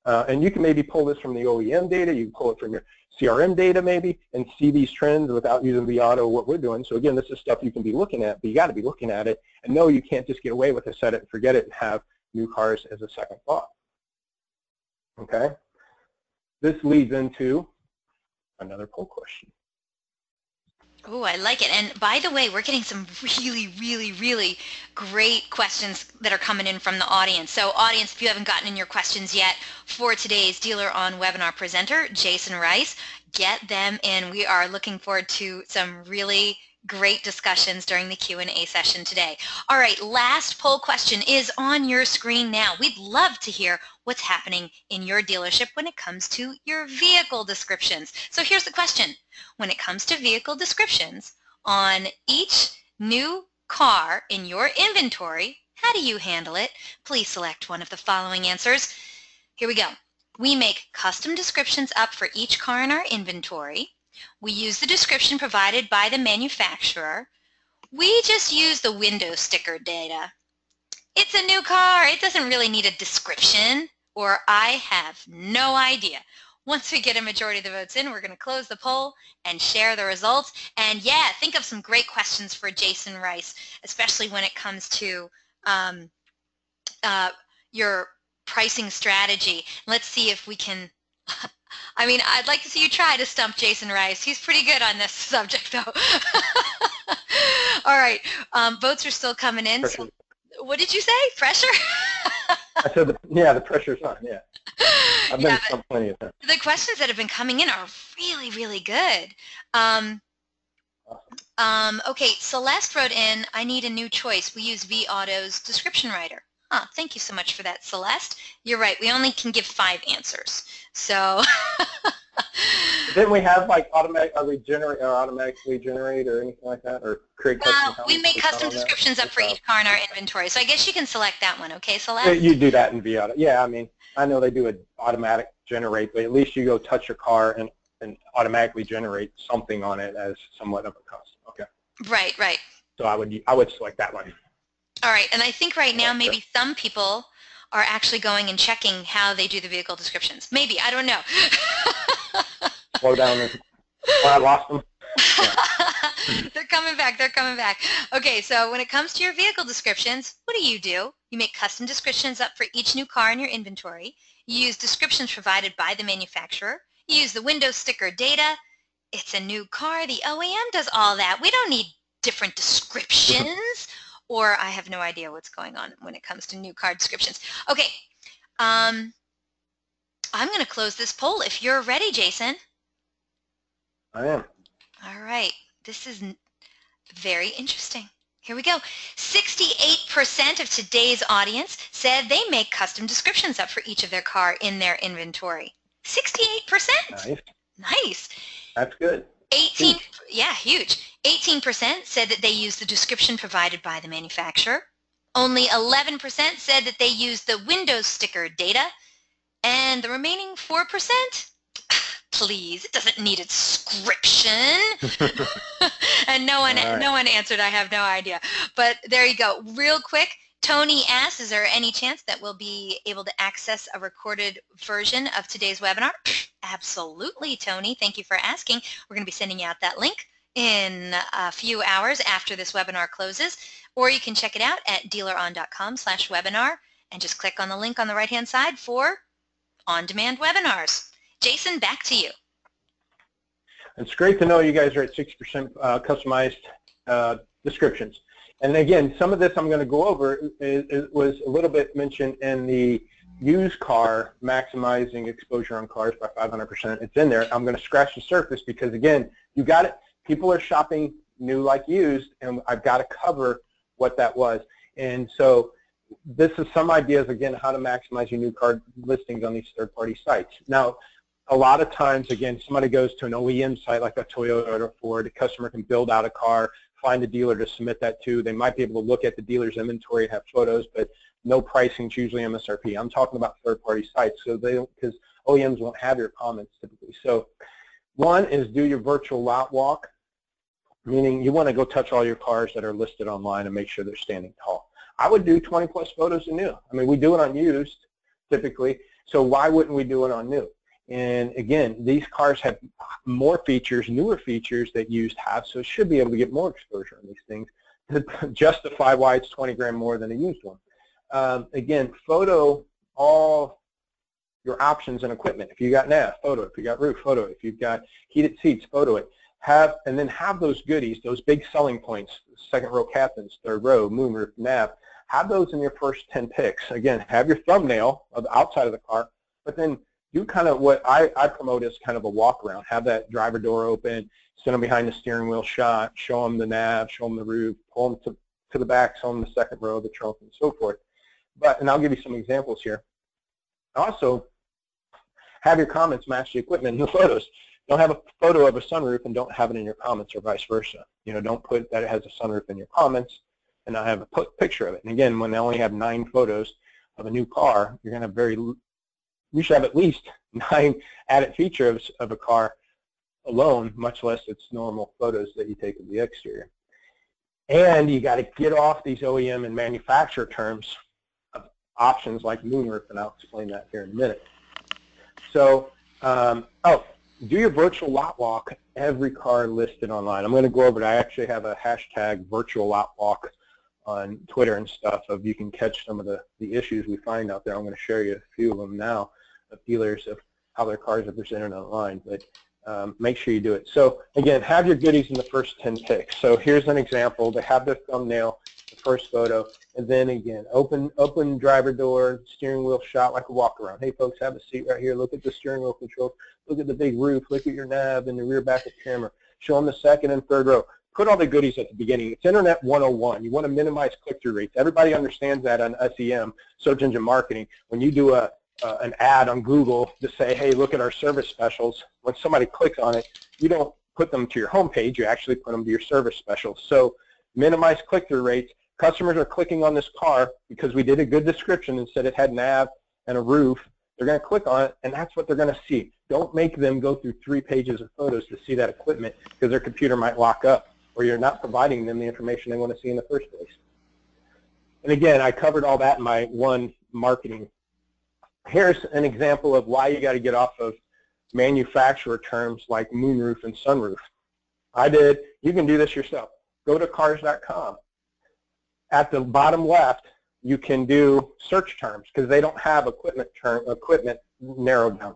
Uh, and you can maybe pull this from the OEM data, you can pull it from your CRM data maybe, and see these trends without using vAuto, what we're doing. So again, this is stuff you can be looking at, but you got to be looking at it and know you can't just get away with a set it and forget it and have new cars as a second thought. Okay? This leads into another poll question. Oh, I like it. And by the way, we're getting some really, really, really great questions that are coming in from the audience. So audience, if you haven't gotten in your questions yet for today's DealerOn Webinar presenter, Jason Rice, get them in. We are looking forward to some really great discussions during the Q&A session today. All right, last poll question is on your screen now. We'd love to hear what's happening in your dealership when it comes to your vehicle descriptions. So here's the question. When it comes to vehicle descriptions, on each new car in your inventory, how do you handle it? Please select one of the following answers. Here we go. We make custom descriptions up for each car in our inventory. We use the description provided by the manufacturer. We just use the window sticker data. It's a new car. It doesn't really need a description. Or I have no idea. Once we get a majority of the votes in, we're going to close the poll and share the results. And yeah, think of some great questions for Jason Rice, especially when it comes to um, uh, your pricing strategy. Let's see if we can I mean, I'd like to see you try to stump Jason Rice. He's pretty good on this subject, though. All right. Um, votes are still coming in. So what did you say? Pressure? I said, the, yeah, the pressure's on, yeah. I've been yeah, plenty of times. The questions that have been coming in are really, really good. Um, um, okay, Celeste wrote in, I need a new choice. We use vAuto's description writer. Huh, thank you so much for that, Celeste. You're right, we only can give five answers. So. Didn't we have like automatic, are we generate or automatically generate or anything like that, or create custom? Well, we make custom descriptions up for each car in our inventory, so I guess you can select that one. Okay, Celeste. You do that in vAuto. Yeah, I mean, I know they do an automatic generate, but at least you go touch your car and and automatically generate something on it as somewhat of a custom. Okay. Right, right. So I would I would select that one. All right, and I think right now maybe some people are actually going and checking how they do the vehicle descriptions. Maybe, I don't know. Slow down. I lost them. Yeah. they're coming back, they're coming back. Okay, so when it comes to your vehicle descriptions, what do you do? You make custom descriptions up for each new car in your inventory. You use descriptions provided by the manufacturer. You use the window sticker data. It's a new car. The OEM does all that. We don't need different descriptions or I have no idea what's going on when it comes to new car descriptions. Okay, um, I'm going to close this poll if you're ready, Jason. I am. All right, this is very interesting. Here we go. 68% of today's audience said they make custom descriptions up for each of their car in their inventory. 68%? Nice. Nice. That's good. 18, huge. yeah, huge. 18% said that they use the description provided by the manufacturer. Only 11% said that they use the Windows sticker data. And the remaining 4%, please, it doesn't need a description. and no one, right. no one answered, I have no idea. But there you go. Real quick, Tony asks, is there any chance that we'll be able to access a recorded version of today's webinar? Absolutely, Tony. Thank you for asking. We're going to be sending you out that link in a few hours after this webinar closes, or you can check it out at dealeron.com slash webinar and just click on the link on the right-hand side for on-demand webinars. Jason, back to you. It's great to know you guys are at 60% uh, customized uh, descriptions. And again, some of this I'm going to go over is, was a little bit mentioned in the used car maximizing exposure on cars by 500%. It's in there. I'm going to scratch the surface because again, you got it. People are shopping new like used, and I've got to cover what that was. And so this is some ideas again how to maximize your new car listings on these third-party sites. Now, a lot of times, again, somebody goes to an OEM site like a Toyota or Ford, a customer can build out a car, find a dealer to submit that to. They might be able to look at the dealer's inventory, and have photos, but no pricing is usually MSRP. I'm talking about third-party sites, so they because OEMs won't have your comments typically. So one is do your virtual lot walk, meaning you want to go touch all your cars that are listed online and make sure they're standing tall. I would do 20 plus photos of new. I mean, we do it on used typically, so why wouldn't we do it on new? And again, these cars have more features, newer features that used have, so it should be able to get more exposure on these things to justify why it's 20 grand more than a used one. Um, again, photo all your options and equipment. If you got nav, photo. It. If you got roof, photo. It. If you've got heated seats, photo it. Have and then have those goodies, those big selling points, second row captains, third row, moonroof, nav. Have those in your first 10 picks. Again, have your thumbnail of the outside of the car, but then do kind of what I, I promote as kind of a walk around. Have that driver door open, sit them behind the steering wheel shot, show them the nav, show them the roof, pull them to, to the back, show them the second row, the trunk, and so forth. But, and I'll give you some examples here. Also, have your comments match the equipment in the photos. Don't have a photo of a sunroof and don't have it in your comments or vice versa. You know, don't put that it has a sunroof in your comments and not have a picture of it. And again, when they only have nine photos of a new car, you're going to have very you should have at least nine added features of a car alone, much less its normal photos that you take of the exterior. And you got to get off these OEM and manufacturer terms of options like moonroof, and I'll explain that here in a minute. So, um, oh, do your virtual lot walk every car listed online. I'm going to go over it. I actually have a hashtag virtual lot walk on Twitter and stuff of you can catch some of the, the issues we find out there. I'm going to share you a few of them now of dealers of how their cars are presented online, but um, make sure you do it. So again, have your goodies in the first 10 picks. So here's an example. They have the thumbnail, the first photo, and then again, open open driver door, steering wheel shot like a walk around. Hey folks, have a seat right here. Look at the steering wheel controls. Look at the big roof. Look at your nav and the rear back of camera. Show them the second and third row. Put all the goodies at the beginning. It's Internet 101. You want to minimize click-through rates. Everybody understands that on SEM, search engine marketing. When you do a uh, an ad on Google to say, hey, look at our service specials. When somebody clicks on it, you don't put them to your homepage, you actually put them to your service specials. So minimize click-through rates. Customers are clicking on this car because we did a good description and said it had nav and a roof. They're going to click on it, and that's what they're going to see. Don't make them go through three pages of photos to see that equipment because their computer might lock up or you're not providing them the information they want to see in the first place. And again, I covered all that in my one marketing here's an example of why you got to get off of manufacturer terms like moonroof and sunroof. I did. You can do this yourself. Go to cars.com. At the bottom left, you can do search terms because they don't have equipment term equipment narrowed down.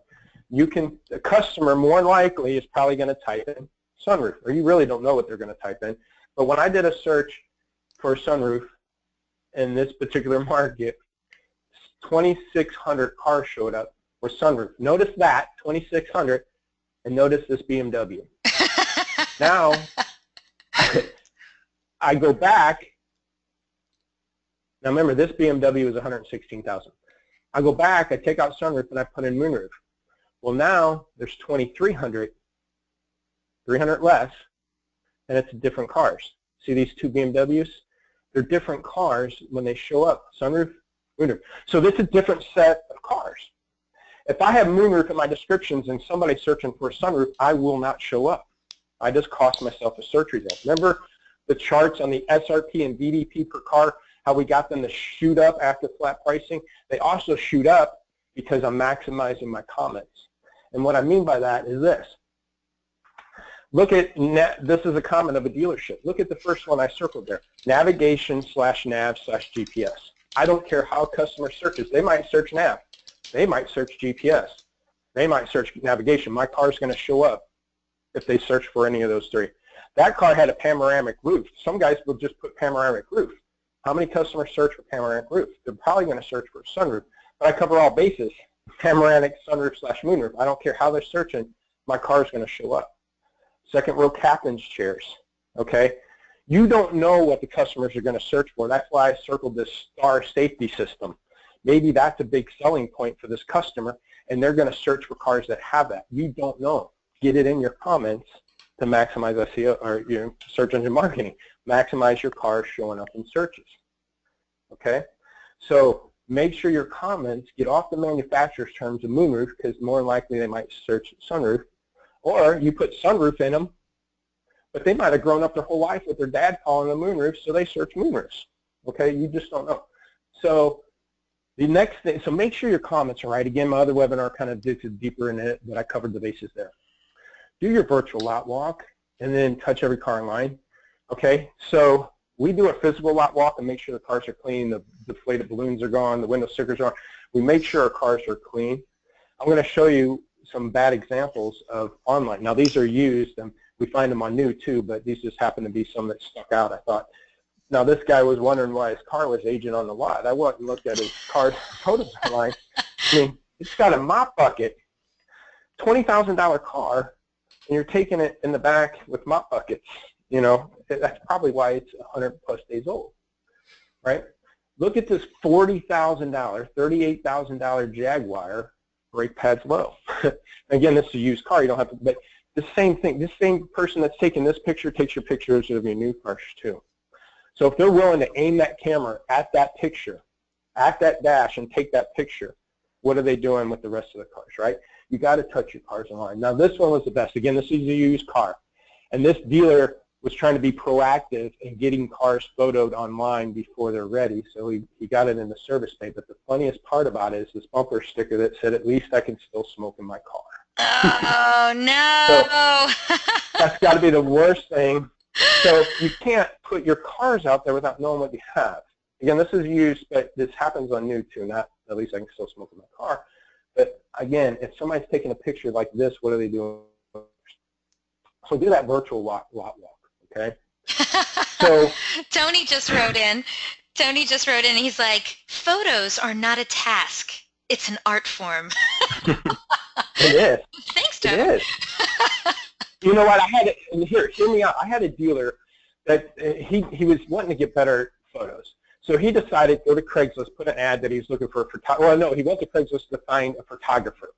You can the customer more likely is probably going to type in sunroof, or you really don't know what they're going to type in. But when I did a search for sunroof in this particular market, 2,600 cars showed up with sunroof. Notice that 2,600, and notice this BMW. now I go back now remember, this BMW is 116,000. I go back, I take out sunroof, and I put in moonroof. Well, now there's 2,300, 300 less, and it's different cars. See these two BMWs? They're different cars when they show up, sunroof, moonroof. So this is a different set of cars. If I have moonroof in my descriptions and somebody's searching for a sunroof, I will not show up. I just cost myself a search result. Remember the charts on the SRP and VDP per car? how we got them to shoot up after flat pricing. They also shoot up because I'm maximizing my comments. And what I mean by that is this. Look at, this is a comment of a dealership. Look at the first one I circled there. Navigation slash nav slash GPS. I don't care how customer searches. They might search nav. They might search GPS. They might search navigation. My car is going to show up if they search for any of those three. That car had a panoramic roof. Some guys will just put panoramic roof. How many customers search for panoramic roof? They're probably going to search for sunroof. But I cover all bases, panoramic, sunroof, slash moonroof. I don't care how they're searching, my car is going to show up. Second row captain's chairs, okay? You don't know what the customers are going to search for. That's why I circled this star safety system. Maybe that's a big selling point for this customer, and they're going to search for cars that have that. You don't know. Get it in your comments to maximize SEO or your search engine marketing maximize your cars showing up in searches. Okay? So make sure your comments get off the manufacturer's terms of moonroof because more likely they might search sunroof. Or you put sunroof in them, but they might have grown up their whole life with their dad calling them moonroofs, so they search moonroofs. Okay? You just don't know. So the next thing, so make sure your comments are right. Again, my other webinar kind of digs deeper in it, but I covered the bases there. Do your virtual lot walk and then touch every car in line. Okay, so we do a physical lot walk and make sure the cars are clean, the deflated balloons are gone, the window stickers are on. We make sure our cars are clean. I'm going to show you some bad examples of online. Now these are used and we find them on new too, but these just happen to be some that stuck out. I thought, now this guy was wondering why his car was aging on the lot. I went and looked at his car's photos online. I mean, it's got a mop bucket, $20,000 car, and you're taking it in the back with mop buckets. You know, that's probably why it's 100 plus days old, right? Look at this $40,000, $38,000 Jaguar, brake pads low. Again, this is a used car. You don't have to, but the same thing, this same person that's taking this picture takes your pictures of your new cars too. So if they're willing to aim that camera at that picture, at that dash and take that picture, what are they doing with the rest of the cars, right? You got to touch your cars online. Now this one was the best. Again, this is a used car. And this dealer was trying to be proactive in getting cars photoed online before they're ready, so he, he got it in the service bay. But the funniest part about it is this bumper sticker that said, at least I can still smoke in my car. Oh, no. so, that's got to be the worst thing. So you can't put your cars out there without knowing what you have. Again, this is used, but this happens on new too, not at least I can still smoke in my car. But again, if somebody's taking a picture like this, what are they doing? So do that virtual lot, lot walk. Okay. So Tony just wrote in. Tony just wrote in. He's like, photos are not a task. It's an art form. it is. Thanks, Tony. It is. you know what? I had it. Here, hear me out. I had a dealer that uh, he he was wanting to get better photos. So he decided to go to Craigslist, put an ad that he was looking for a photographer. Well, no, he went to Craigslist to find a photographer.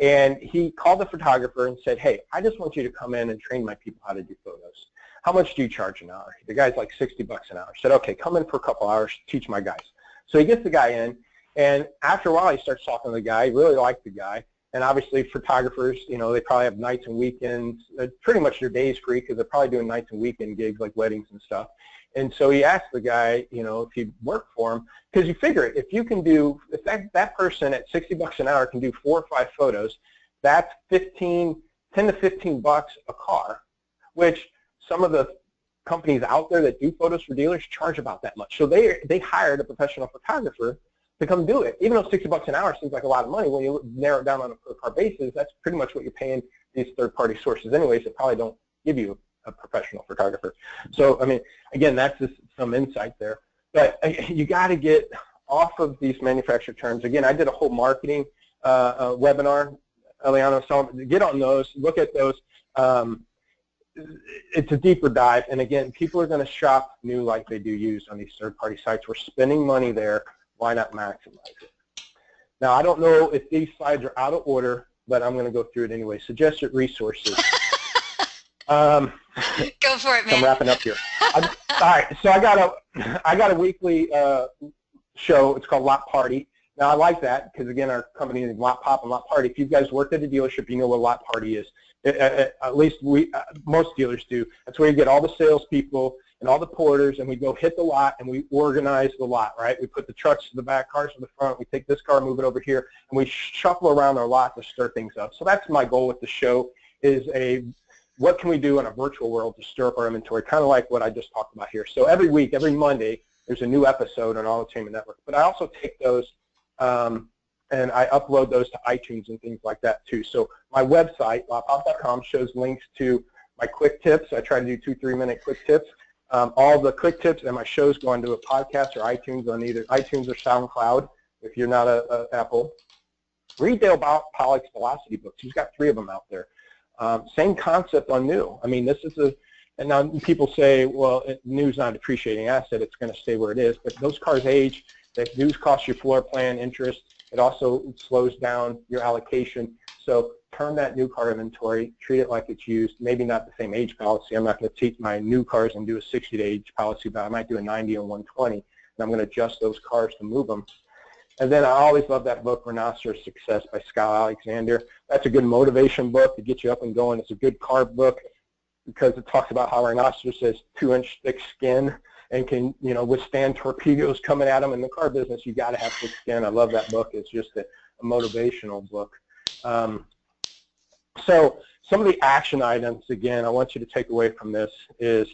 And he called the photographer and said, hey, I just want you to come in and train my people how to do photos how much do you charge an hour? The guy's like 60 bucks an hour. I said, okay, come in for a couple hours, teach my guys. So he gets the guy in, and after a while he starts talking to the guy, he really liked the guy, and obviously photographers, you know, they probably have nights and weekends, uh, pretty much their days free because they're probably doing nights and weekend gigs like weddings and stuff. And so he asked the guy, you know, if he'd work for him, because you figure if you can do, if that, that person at 60 bucks an hour can do four or five photos, that's 15, 10 to 15 bucks a car, which some of the companies out there that do photos for dealers charge about that much. So they they hired a professional photographer to come do it. Even though 60 bucks an hour seems like a lot of money, when you narrow it down on a per car basis, that's pretty much what you're paying these third-party sources anyways that probably don't give you a professional photographer. So, I mean, again, that's just some insight there. But uh, you got to get off of these manufacturer terms. Again, I did a whole marketing uh, uh, webinar, Eliano, so get on those, look at those. Um, it's a deeper dive, and again, people are going to shop new like they do used on these third-party sites. We're spending money there. Why not maximize it? Now, I don't know if these slides are out of order, but I'm going to go through it anyway. Suggested resources. um, go for it, man. I'm wrapping up here. I, all right, so I got a, I got a weekly uh, show. It's called Lot Party. Now I like that because again, our company is Lot Pop and Lot Party. If you guys worked at a dealership, you know what Lot Party is. at least we, uh, most dealers do. That's where you get all the salespeople and all the porters, and we go hit the lot and we organize the lot. Right? We put the trucks to the back, cars to the front. We take this car, move it over here, and we shuffle around our lot to stir things up. So that's my goal with the show: is a what can we do in a virtual world to stir up our inventory, kind of like what I just talked about here. So every week, every Monday, there's a new episode on All Autotainment Network. But I also take those um, and I upload those to iTunes and things like that too. So my website, lotpop.com, shows links to my quick tips. I try to do two, three-minute quick tips. Um, all the quick tips and my shows go onto a podcast or iTunes on either iTunes or SoundCloud if you're not a, a Apple. Read Dale Pollak's Velocity books. He's got three of them out there. Um, same concept on new. I mean, this is a, and now people say, well, new's not a depreciating asset. It's going to stay where it is. But those cars age. The dues cost your floor plan interest. It also slows down your allocation. So turn that new car inventory, treat it like it's used, maybe not the same age policy. I'm not going to take my new cars and do a 60 age policy, but I might do a 90 and 120, and I'm going to adjust those cars to move them. And then I always love that book, Rhinoceros Success by Scott Alexander. That's a good motivation book to get you up and going. It's a good car book because it talks about how rhinoceros has two-inch thick skin and can you know withstand torpedoes coming at them. In the car business, you got to have thick skin. I love that book. It's just a, a motivational book. Um, so some of the action items, again, I want you to take away from this is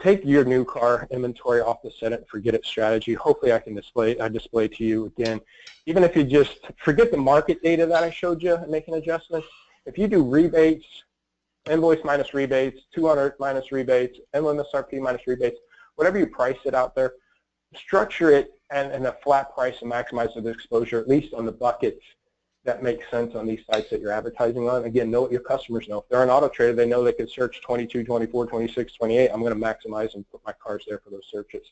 take your new car inventory off the set it and forget it strategy. Hopefully I can display I display to you again. Even if you just forget the market data that I showed you and make an adjustment, if you do rebates, invoice minus rebates, 200 minus rebates, MSRP minus rebates, whatever you price it out there, structure it and, and a flat price and maximize the exposure, at least on the buckets that makes sense on these sites that you're advertising on. Again, know what your customers know. If they're an auto trader, they know they can search 22, 24, 26, 28. I'm going to maximize and put my cars there for those searches.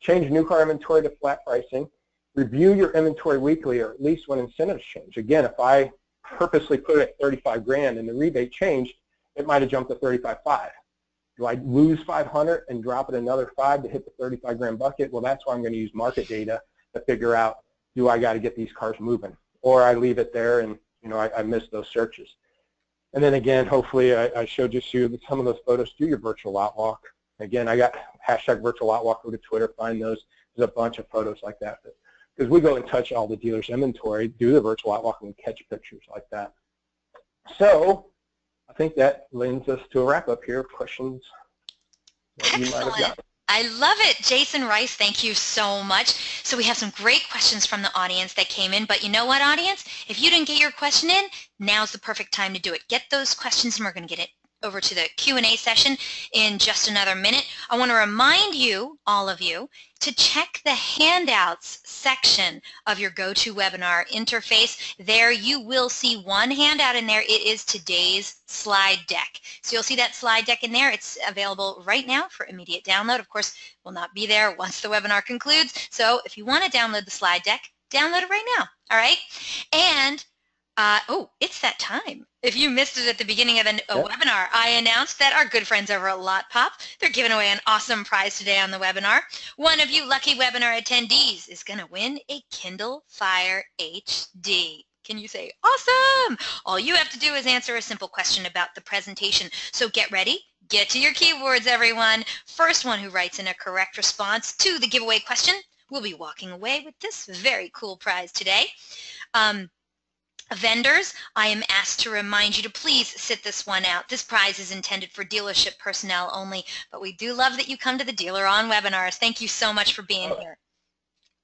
Change new car inventory to flat pricing. Review your inventory weekly or at least when incentives change. Again, if I purposely put it at 35 grand and the rebate changed, it might have jumped to 35.5. Do I lose 500 and drop it another five to hit the 35 grand bucket? Well, that's why I'm going to use market data to figure out, do I got to get these cars moving? Or I leave it there and, you know, I, I miss those searches. And then again, hopefully I, I showed you some of those photos. Do your virtual lot walk. Again, I got hashtag virtual lot walk. Go to Twitter, find those. There's a bunch of photos like that. Because we go and touch all the dealers' inventory, do the virtual lot walk, and catch pictures like that. So I think that lends us to a wrap up here of questions that I love it. Jason Rice, thank you so much. So we have some great questions from the audience that came in, but you know what, audience? If you didn't get your question in, now's the perfect time to do it. Get those questions and we're going to get it over to the Q&A session in just another minute. I want to remind you, all of you, to check the handouts section of your GoToWebinar interface. There you will see one handout in there. It is today's slide deck. So you'll see that slide deck in there. It's available right now for immediate download. Of course, will not be there once the webinar concludes. So if you want to download the slide deck, download it right now. All right? And uh, oh, it's that time. If you missed it at the beginning of a yep. webinar, I announced that our good friends over at LotPop, they're giving away an awesome prize today on the webinar. One of you lucky webinar attendees is going to win a Kindle Fire HD. Can you say, awesome? All you have to do is answer a simple question about the presentation. So get ready. Get to your keywords, everyone. First one who writes in a correct response to the giveaway question will be walking away with this very cool prize today. Um, Vendors, I am asked to remind you to please sit this one out. This prize is intended for dealership personnel only, but we do love that you come to the DealerOn webinars. Thank you so much for being here.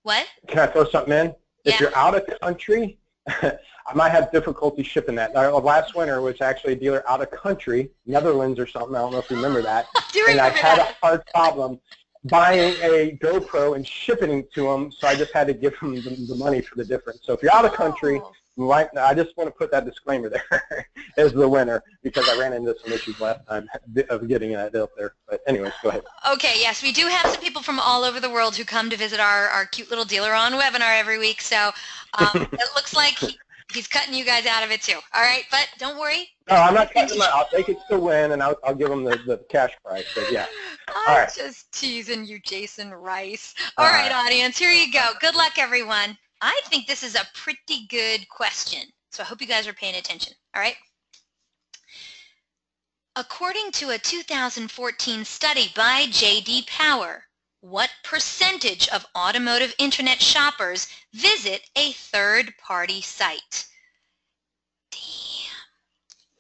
What? Can I throw something in? If you're out of country, I might have difficulty shipping that. Our last winter was actually a dealer out of country, Netherlands or something. I don't know if you remember that. Do and I had that? a hard problem buying a GoPro and shipping it to them, so I just had to give them the, the money for the difference. So if you're out of country, oh. Might, I just want to put that disclaimer there as the winner because I ran into some issues last time of getting that out there. But anyways, go ahead. Okay, yes, we do have some people from all over the world who come to visit our, our cute little DealerOn webinar every week. So um, it looks like he, he's cutting you guys out of it too. All right, but don't worry. No, I'm not cutting them out. They can still win, and I'll, I'll give them the, the cash prize. But yeah. I'm right. just teasing you, Jason Rice. All All right, right. audience, here you go. Good luck, everyone. I think this is a pretty good question, so I hope you guys are paying attention. All right. According to a 2014 study by J.D. Power, what percentage of automotive internet shoppers visit a third-party site? Damn.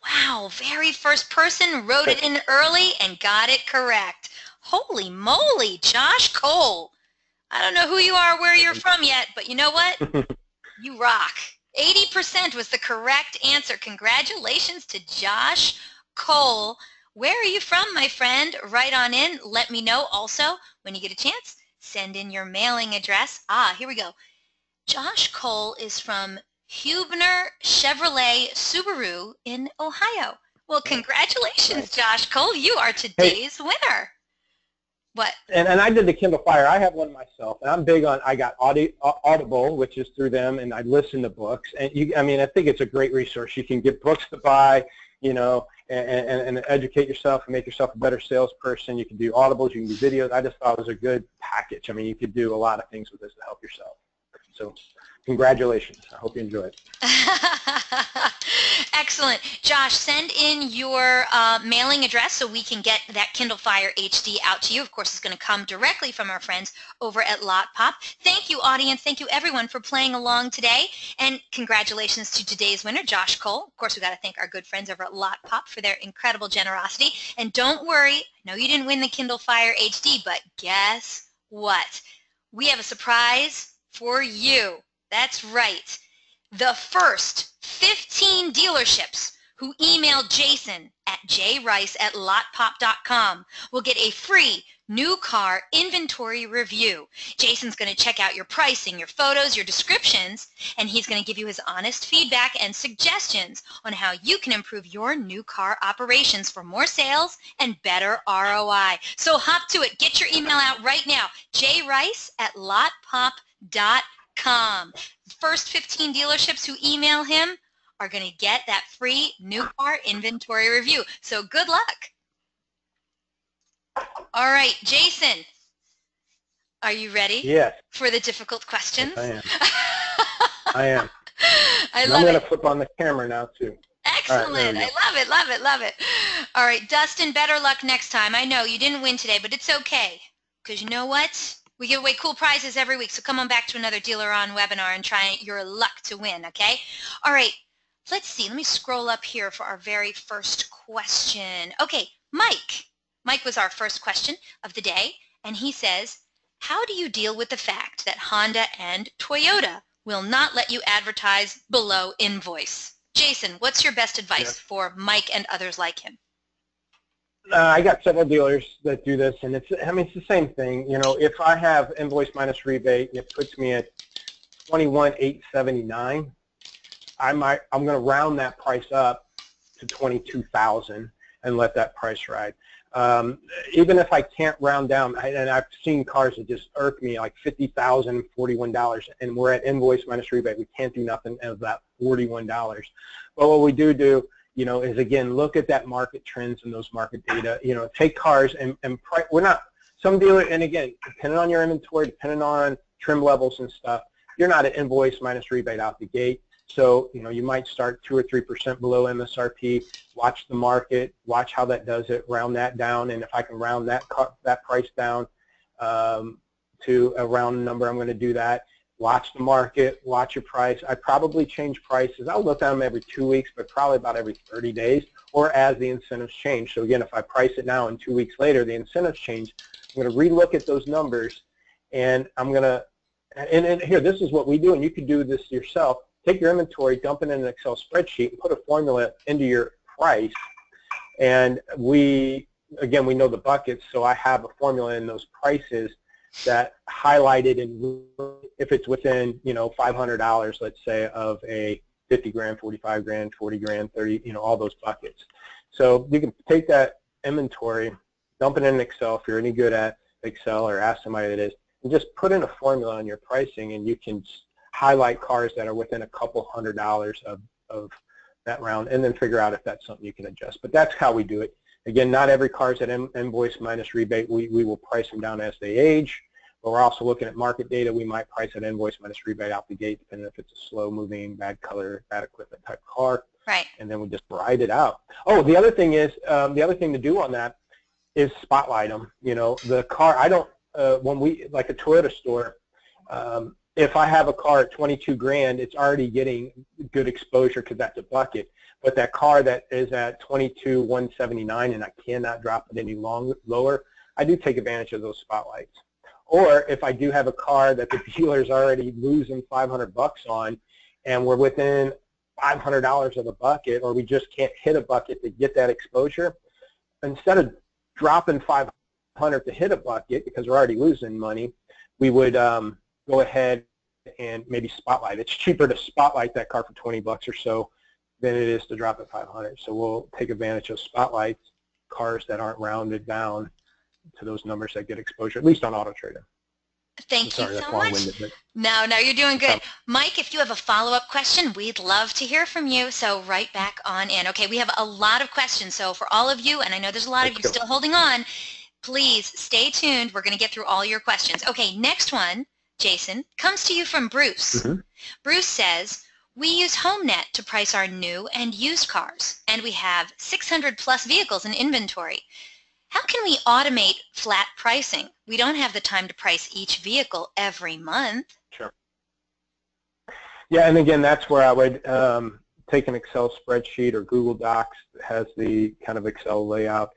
Wow, very first person wrote it in early and got it correct. Holy moly, Josh Cole. I don't know who you are or where you're from yet, but you know what? you rock. 80% was the correct answer. Congratulations to Josh Cole. Where are you from, my friend? Right on in. Let me know also when you get a chance. Send in your mailing address. Ah, here we go. Josh Cole is from Huebner Chevrolet Subaru in Ohio. Well, congratulations, Josh Cole. You are today's winner. What? And, and I did the Kindle Fire. I have one myself, and I'm big on. I got Audi, Au- Audible, which is through them, and I listen to books. And you, I mean, I think it's a great resource. You can get books to buy, you know, and, and, and educate yourself and make yourself a better salesperson. You can do audibles, you can do videos. I just thought it was a good package. I mean, you could do a lot of things with this to help yourself. So, congratulations. I hope you enjoy it. Excellent. Josh, send in your uh, mailing address so we can get that Kindle Fire HD out to you. Of course, it's going to come directly from our friends over at Lotpop. Thank you, audience. Thank you, everyone, for playing along today. And congratulations to today's winner, Josh Cole. Of course, we've got to thank our good friends over at Lotpop for their incredible generosity. And don't worry, know you didn't win the Kindle Fire HD, but guess what? We have a surprise for you. That's right the first 15 dealerships who email Jason at jrice at lotpop.com will get a free new car inventory review. Jason's going to check out your pricing, your photos, your descriptions, and he's going to give you his honest feedback and suggestions on how you can improve your new car operations for more sales and better ROI. So hop to it. Get your email out right now, jrice at lotpop.com first 15 dealerships who email him are going to get that free new car inventory review. So good luck. All right, Jason, are you ready Yes, for the difficult questions? yes I am. I am. I And love I'm going to flip on the camera now, too. Excellent. we I love it, love it, love it. All right, Dustin, better luck next time. I know you didn't win today, but it's okay. Because you know what? We give away cool prizes every week, so come on back to another DealerOn webinar and try your luck to win, okay? All right, let's see. Let me scroll up here for our very first question. Okay, Mike. Mike was our first question of the day, and he says, how do you deal with the fact that Honda and Toyota will not let you advertise below invoice? Jason, what's your best advice for Mike and others like him? Uh, I got several dealers that do this, and it's I mean it's the same thing. You know, if I have invoice minus rebate, and it puts me at twenty one eight seventy nine. I might I'm going to round that price up to twenty two thousand and let that price ride. Um, even if I can't round down, I, and I've seen cars that just irk me like fifty thousand, forty one dollars, and we're at invoice minus rebate. We can't do nothing of that forty one dollars. But what we do do you know, is again, look at that market trends and those market data. You know, take cars and, and pri- we're not, some dealer, and again, depending on your inventory, depending on trim levels and stuff, you're not at invoice minus rebate out the gate. So, you know, you might start 2 or 3% below MSRP, watch the market, watch how that does it, round that down, and if I can round that, that price down um, to a round number, I'm going to do that watch the market, watch your price. I probably change prices. I'll look at them every two weeks, but probably about every 30 days or as the incentives change. So again, if I price it now and two weeks later, the incentives change, I'm going to relook at those numbers and I'm going to, and, and here, this is what we do, and you could do this yourself. Take your inventory, dump it in an Excel spreadsheet, and put a formula into your price. And we, again, we know the buckets, so I have a formula in those prices that highlighted in if it's within you know $500 let's say of a 50 grand 45 grand 40 grand 30 you know all those buckets. So you can take that inventory dump it in Excel if you're any good at Excel or ask somebody that is and just put in a formula on your pricing and you can highlight cars that are within a couple hundred dollars of, of that round and then figure out if that's something you can adjust. But that's how we do it Again, not every car is at invoice minus rebate. We, we will price them down as they age, but we're also looking at market data. We might price at invoice minus rebate out the gate, depending if it's a slow-moving, bad color, bad equipment type car. Right. And then we just ride it out. Oh, the other thing is, um, the other thing to do on that is spotlight them. You know, the car, I don't, uh, when we, like a Toyota store, um, if I have a car at 22 grand, it's already getting good exposure because that's a bucket. But that car that is at 22 179 and I cannot drop it any long, lower, I do take advantage of those spotlights. Or if I do have a car that the dealer is already losing 500 bucks on, and we're within $500 of the bucket, or we just can't hit a bucket to get that exposure, instead of dropping 500 to hit a bucket because we're already losing money, we would um, go ahead and maybe spotlight. It's cheaper to spotlight that car for 20 bucks or so than it is to drop at 500. So we'll take advantage of spotlights, cars that aren't rounded down to those numbers that get exposure, at least on Auto Trader. Thank sorry, you so much. No, no, you're doing good. Mike, if you have a follow-up question, we'd love to hear from you. So right back on in. Okay, we have a lot of questions. So for all of you, and I know there's a lot Let's of you go. still holding on, please stay tuned. We're going to get through all your questions. Okay, next one, Jason, comes to you from Bruce. Mm -hmm. Bruce says, we use HomeNet to price our new and used cars, and we have 600 plus vehicles in inventory. How can we automate flat pricing? We don't have the time to price each vehicle every month. Sure. Yeah, and again, that's where I would um, take an Excel spreadsheet or Google Docs that has the kind of Excel layout.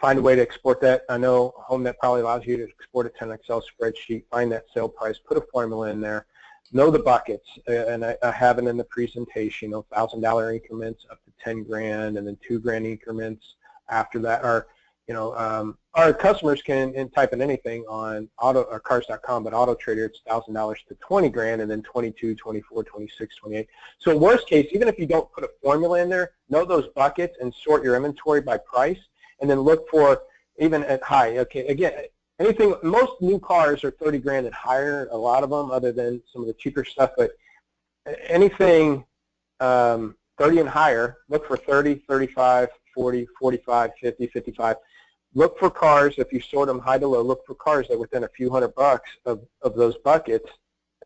Find a way to export that. I know HomeNet probably allows you to export it to an Excel spreadsheet, find that sale price, put a formula in there, know the buckets, uh, and I, I, have it in the presentation, you know, $1,000 increments up to 10 grand, and then two grand increments after that. Or, you know, um, our customers can type in anything on auto or cars.com, but Auto Trader it's $1,000 to 20 grand, and then 22, 24, 26, 28. So worst case, even if you don't put a formula in there, know those buckets and sort your inventory by price, and then look for even at high. Okay, again, anything, most new cars are 30 grand and higher, a lot of them, other than some of the cheaper stuff, but anything um, 30 and higher, look for 30, 35, 40, 45, 50, 55. Look for cars, if you sort them high to low, look for cars that within a few hundred bucks of, of those buckets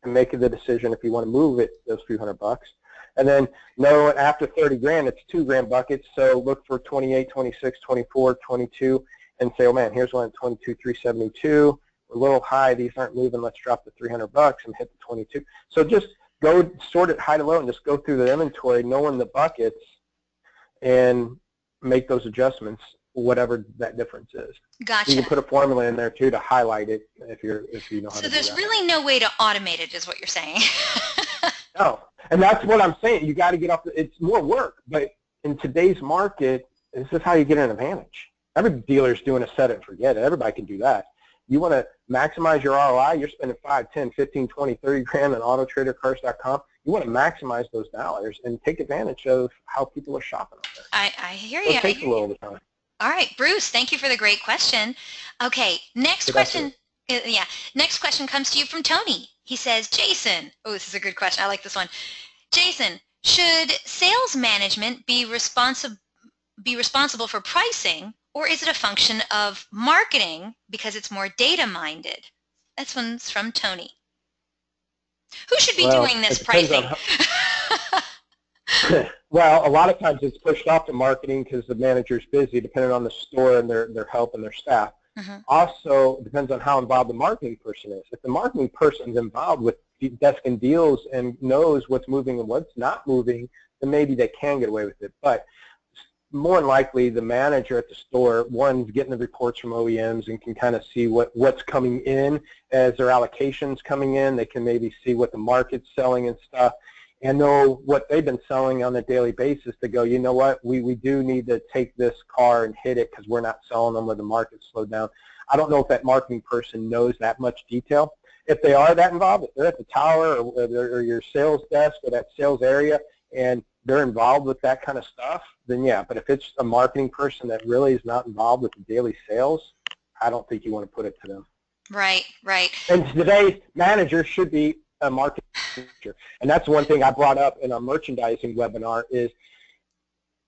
and make the decision if you want to move it those few hundred bucks. And then know after 30 grand, it's two grand buckets, so look for 28, 26, 24, 22, and say, oh man, here's one at 22,372. We're a little high. These aren't moving. Let's drop the 300 bucks and hit the 22. So just go sort it high to low and just go through the inventory, knowing the buckets, and make those adjustments, whatever that difference is. Gotcha. You can put a formula in there too to highlight it if you're if you know how so to. So there's really no way to automate it, is what you're saying. no, and that's what I'm saying. You got to get off. The, it's more work, but in today's market, this is how you get an advantage every dealer's doing a set it and forget it. Everybody can do that. You want to maximize your ROI, you're spending 5, 10, 15, 20, 30 grand on autotradercars.com. You want to maximize those dollars and take advantage of how people are shopping out there. I, I hear you. It takes a little time. All right, Bruce, thank you for the great question. Okay, next Good question. Uh, yeah, next question comes to you from Tony. He says, Jason, oh, this is a good question. I like this one. Jason, should sales management be responsible be responsible for pricing or is it a function of marketing because it's more data minded? This one's from Tony. Who should be well, doing this pricing? well, a lot of times it's pushed off to marketing because the manager's busy, depending on the store and their, their help and their staff. Mm-hmm. Also, depends on how involved the marketing person is. If the marketing person is involved with desk and deals and knows what's moving and what's not moving, then maybe they can get away with it. But more than likely, the manager at the store, one's getting the reports from OEMs and can kind of see what, what's coming in as their allocations coming in. They can maybe see what the market's selling and stuff and know what they've been selling on a daily basis to go, you know what, we, we do need to take this car and hit it because we're not selling them or the market slowed down. I don't know if that marketing person knows that much detail. If they are that involved, if they're at the tower or, or your sales desk or that sales area and they're involved with that kind of stuff, then yeah. But if it's a marketing person that really is not involved with the daily sales, I don't think you want to put it to them. Right, right. And today's manager should be a marketing manager. And that's one thing I brought up in our merchandising webinar is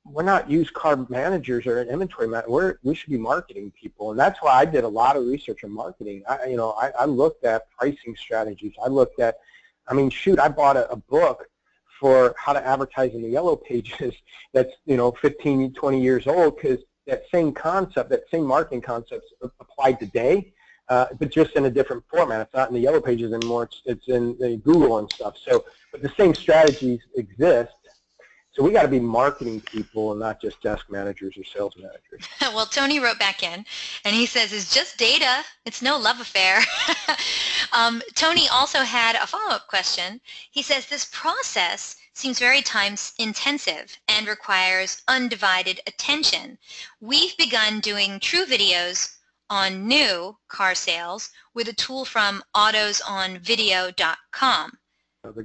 we're not used car managers or an inventory man. We're, we should be marketing people. And that's why I did a lot of research on marketing. I, you know, I, I looked at pricing strategies. I looked at, I mean, shoot, I bought a, a book for how to advertise in the yellow pages that's, you know, 15, 20 years old because that same concept, that same marketing concepts applied today uh, but just in a different format. It's not in the yellow pages anymore. It's, it's in Google and stuff. So, but the same strategies exist. So we got to be marketing people and not just desk managers or sales managers. well, Tony wrote back in, and he says, "It's just data. It's no love affair." um, Tony also had a follow-up question. He says, "This process." seems very time intensive and requires undivided attention. We've begun doing true videos on new car sales with a tool from autosonvideo.com. Know the,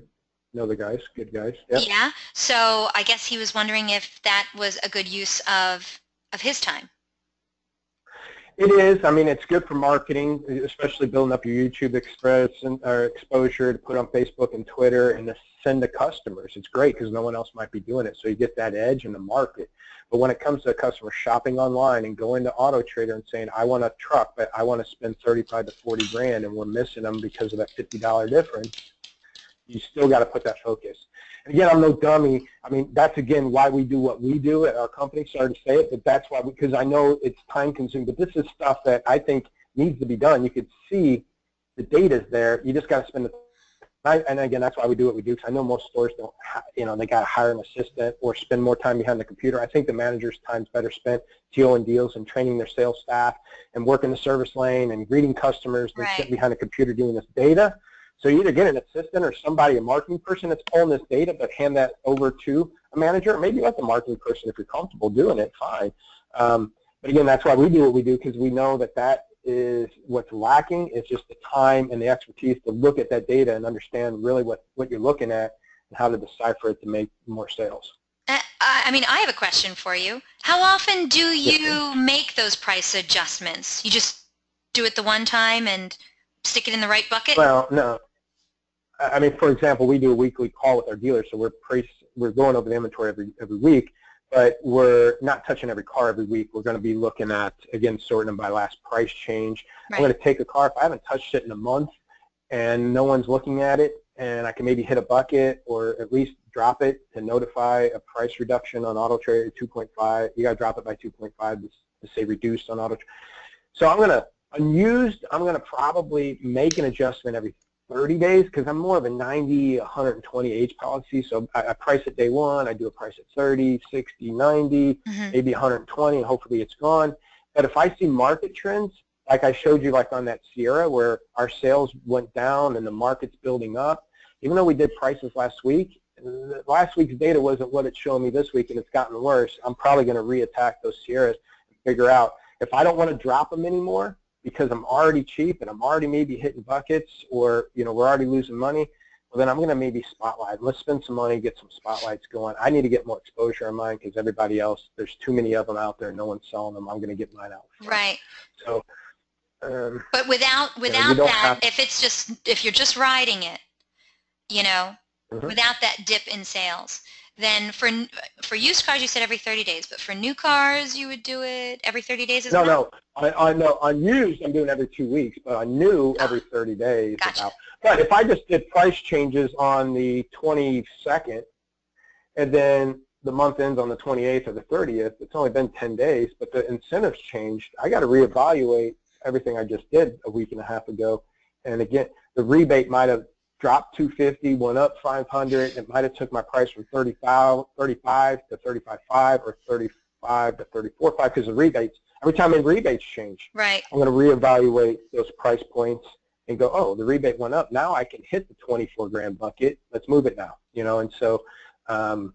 know the guys, good guys. Yep. Yeah. So I guess he was wondering if that was a good use of of his time. It is. I mean, it's good for marketing, especially building up your YouTube express and, or exposure to put on Facebook and Twitter and to send to customers. It's great because no one else might be doing it, so you get that edge in the market. But when it comes to a customer shopping online and going to Auto Trader and saying, I want a truck, but I want to spend 35 to 40 grand and we're missing them because of that $50 difference, you still got to put that focus. And again, I'm no dummy. I mean, that's again why we do what we do at our company. Sorry to say it, but that's why, because I know it's time consuming, but this is stuff that I think needs to be done. You could see the data's there. You just got to spend the I, and again, that's why we do what we do, because I know most stores don't, you know, they got to hire an assistant or spend more time behind the computer. I think the manager's time's better spent TOing deals and training their sales staff and working the service lane and greeting customers than right. sitting behind a computer doing this data. So you either get an assistant or somebody, a marketing person that's pulling this data, but hand that over to a manager. or Maybe let the marketing person, if you're comfortable doing it, fine. Um, but again, that's why we do what we do, because we know that that is what's lacking is just the time and the expertise to look at that data and understand really what, what you're looking at and how to decipher it to make more sales. Uh, I mean, I have a question for you. How often do you make those price adjustments? You just do it the one time and stick it in the right bucket? Well, no. I mean, for example, we do a weekly call with our dealers, so we're price, we're going over the inventory every every week, but we're not touching every car every week. We're going to be looking at, again, sorting them by last price change. Right. I'm going to take a car, if I haven't touched it in a month and no one's looking at it, and I can maybe hit a bucket or at least drop it to notify a price reduction on Auto Trader 2.5. You got to drop it by 2.5 to, to say reduced on Auto So I'm going to, unused, I'm going to probably make an adjustment every 30 days because I'm more of a 90, 120 age policy. So I, I, price at day one, I do a price at 30, 60, 90, mm-hmm. maybe 120, and hopefully it's gone. But if I see market trends, like I showed you like on that Sierra where our sales went down and the market's building up, even though we did prices last week, last week's data wasn't what it's showing me this week and it's gotten worse, I'm probably going to reattack those Sierras and figure out if I don't want to drop them anymore, because I'm already cheap and I'm already maybe hitting buckets or, you know, we're already losing money, well, then I'm going to maybe spotlight. Let's spend some money, get some spotlights going. I need to get more exposure on mine because everybody else, there's too many of them out there. No one's selling them. I'm going to get mine out. Right. So. Um, but without without you know, that, if it's just if you're just riding it, you know, mm-hmm. without that dip in sales, then for for used cars, you said every 30 days, but for new cars, you would do it every 30 days as no, well? No, no. On, on used, I'm doing every two weeks, but on new, oh. every 30 days. Gotcha. About. But if I just did price changes on the 22nd, and then the month ends on the 28th or the 30th, it's only been 10 days, but the incentives changed, I got to reevaluate everything I just did a week and a half ago. And again, the rebate might have dropped 250, went up 500. It might have took my price from 35, 35 to 35.5 or 35 to 34.5 because the rebates. Every time the rebates change, right. I'm going to reevaluate those price points and go, oh, the rebate went up. Now I can hit the 24 grand bucket. Let's move it now. You know, and so um,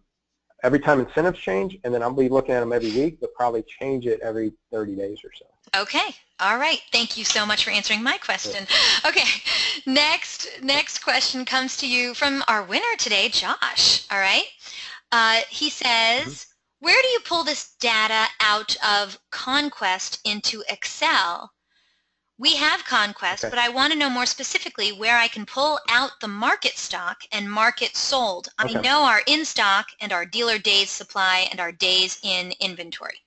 every time incentives change, and then I'll be looking at them every week, but probably change it every 30 days or so. Okay. All right. Thank you so much for answering my question. Okay. Next, next question comes to you from our winner today, Josh. All right. Uh, he says, mm-hmm. where do you pull this data out of Conquest into Excel? We have Conquest, okay. but I want to know more specifically where I can pull out the market stock and market sold. Okay. I know our in stock and our dealer days supply and our days in inventory.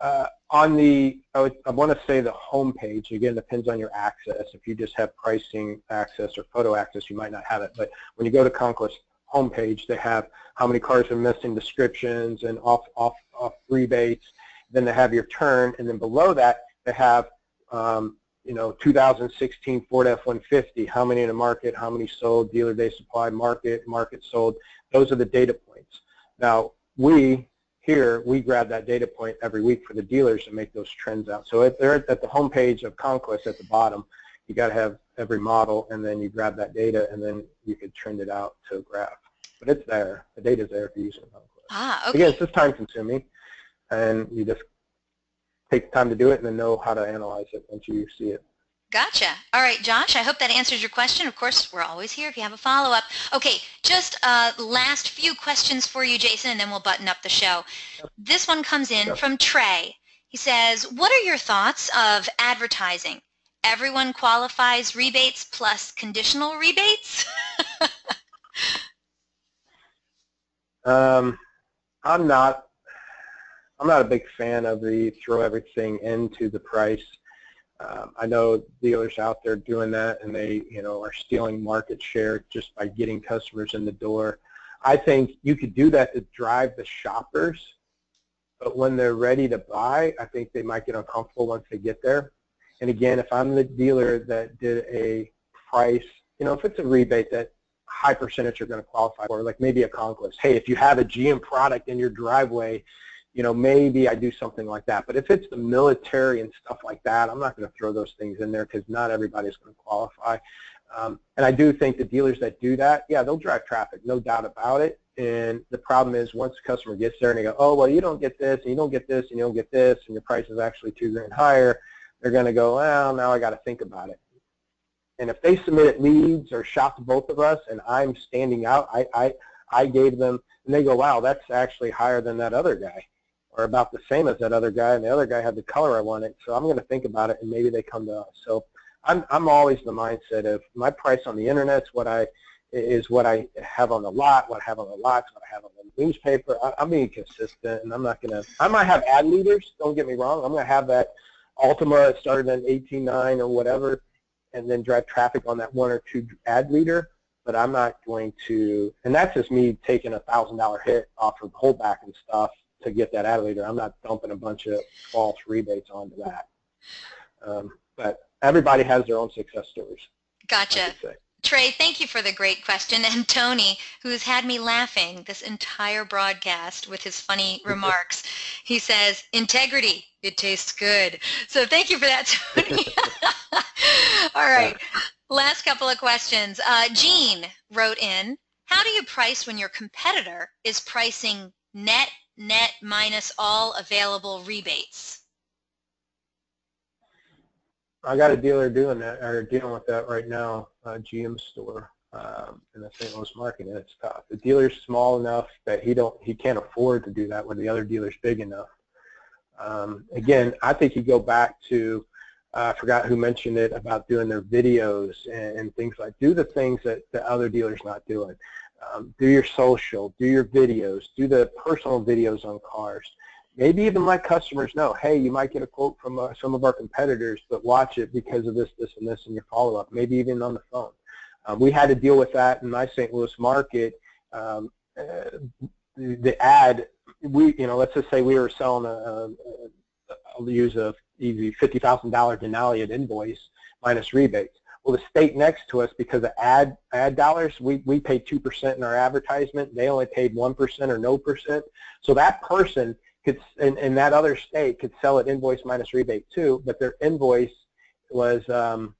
Uh, on the, I, would, I want to say the home page, again, depends on your access. If you just have pricing access or photo access, you might not have it. But when you go to Conquest homepage, they have how many cars are missing descriptions and off, off, off rebates. Then they have your turn, and then below that, they have, um, you know, 2016 Ford F-150, how many in the market, how many sold, dealer day supply, market, market sold. Those are the data points. Now, we here, we grab that data point every week for the dealers and make those trends out. So if they're at the home page of Conquest at the bottom, you got to have every model, and then you grab that data, and then you could trend it out to a graph. But it's there. The data's there if you're using Conquest. Ah, okay. Again, it's just time consuming, and you just take the time to do it and then know how to analyze it once you see it. Gotcha. All right, Josh, I hope that answers your question. Of course, we're always here if you have a follow-up. Okay, just uh, last few questions for you, Jason, and then we'll button up the show. This one comes in from Trey. He says, what are your thoughts of advertising? Everyone qualifies rebates plus conditional rebates? um, I'm not I'm not a big fan of the throw everything into the price. Um, I know dealers out there doing that, and they, you know, are stealing market share just by getting customers in the door. I think you could do that to drive the shoppers, but when they're ready to buy, I think they might get uncomfortable once they get there. And again, if I'm the dealer that did a price, you know, if it's a rebate that high percentage are going to qualify for, like maybe a conquest. Hey, if you have a GM product in your driveway you know, maybe I do something like that. But if it's the military and stuff like that, I'm not going to throw those things in there because not everybody's going to qualify. Um, and I do think the dealers that do that, yeah, they'll drive traffic, no doubt about it. And the problem is once the customer gets there and they go, oh, well, you don't get this, and you don't get this, and you don't get this, and your price is actually two grand higher, they're going to go, well, now I got to think about it. And if they submitted leads or shop to both of us and I'm standing out, I, I, I gave them, and they go, wow, that's actually higher than that other guy are about the same as that other guy, and the other guy had the color I wanted. So I'm going to think about it, and maybe they come to us. So I'm I'm always the mindset of my price on the internet is what I is what I have on the lot, what I have on the lots, what I have on the newspaper. I, I'm being consistent, and I'm not going to. I might have ad leaders. Don't get me wrong. I'm going to have that Altima that started in 18.9 or whatever, and then drive traffic on that one or two ad leader. But I'm not going to, and that's just me taking a thousand dollar hit off of holdback and stuff to get that out of there. I'm not dumping a bunch of false rebates onto that. Um, but everybody has their own success stories. Gotcha. Trey, thank you for the great question. And Tony, who's had me laughing this entire broadcast with his funny remarks, he says, integrity, it tastes good. So thank you for that, Tony. All right, last couple of questions. Uh, Jean wrote in, how do you price when your competitor is pricing net net minus all available rebates? I got a dealer doing that or dealing with that right now, a GM store um, in the St. Louis market, and it's tough. The dealer's small enough that he don't he can't afford to do that when the other dealer's big enough. Um, again, I think you go back to uh, I forgot who mentioned it about doing their videos and, and things like do the things that the other dealer's not doing. Um, do your social, do your videos, do the personal videos on cars. Maybe even let customers know, hey, you might get a quote from uh, some of our competitors, but watch it because of this, this, and this in your follow-up, maybe even on the phone. Um, we had to deal with that in my St. Louis market. Um, uh, the, ad, we, you know, let's just say we were selling a, a I'll use a easy $50,000 Denali invoice minus rebates. Well, the state next to us, because of ad ad dollars, we, we paid 2% in our advertisement. They only paid 1% or no percent. So that person could, in, in that other state, could sell at invoice minus rebate too, but their invoice was, um,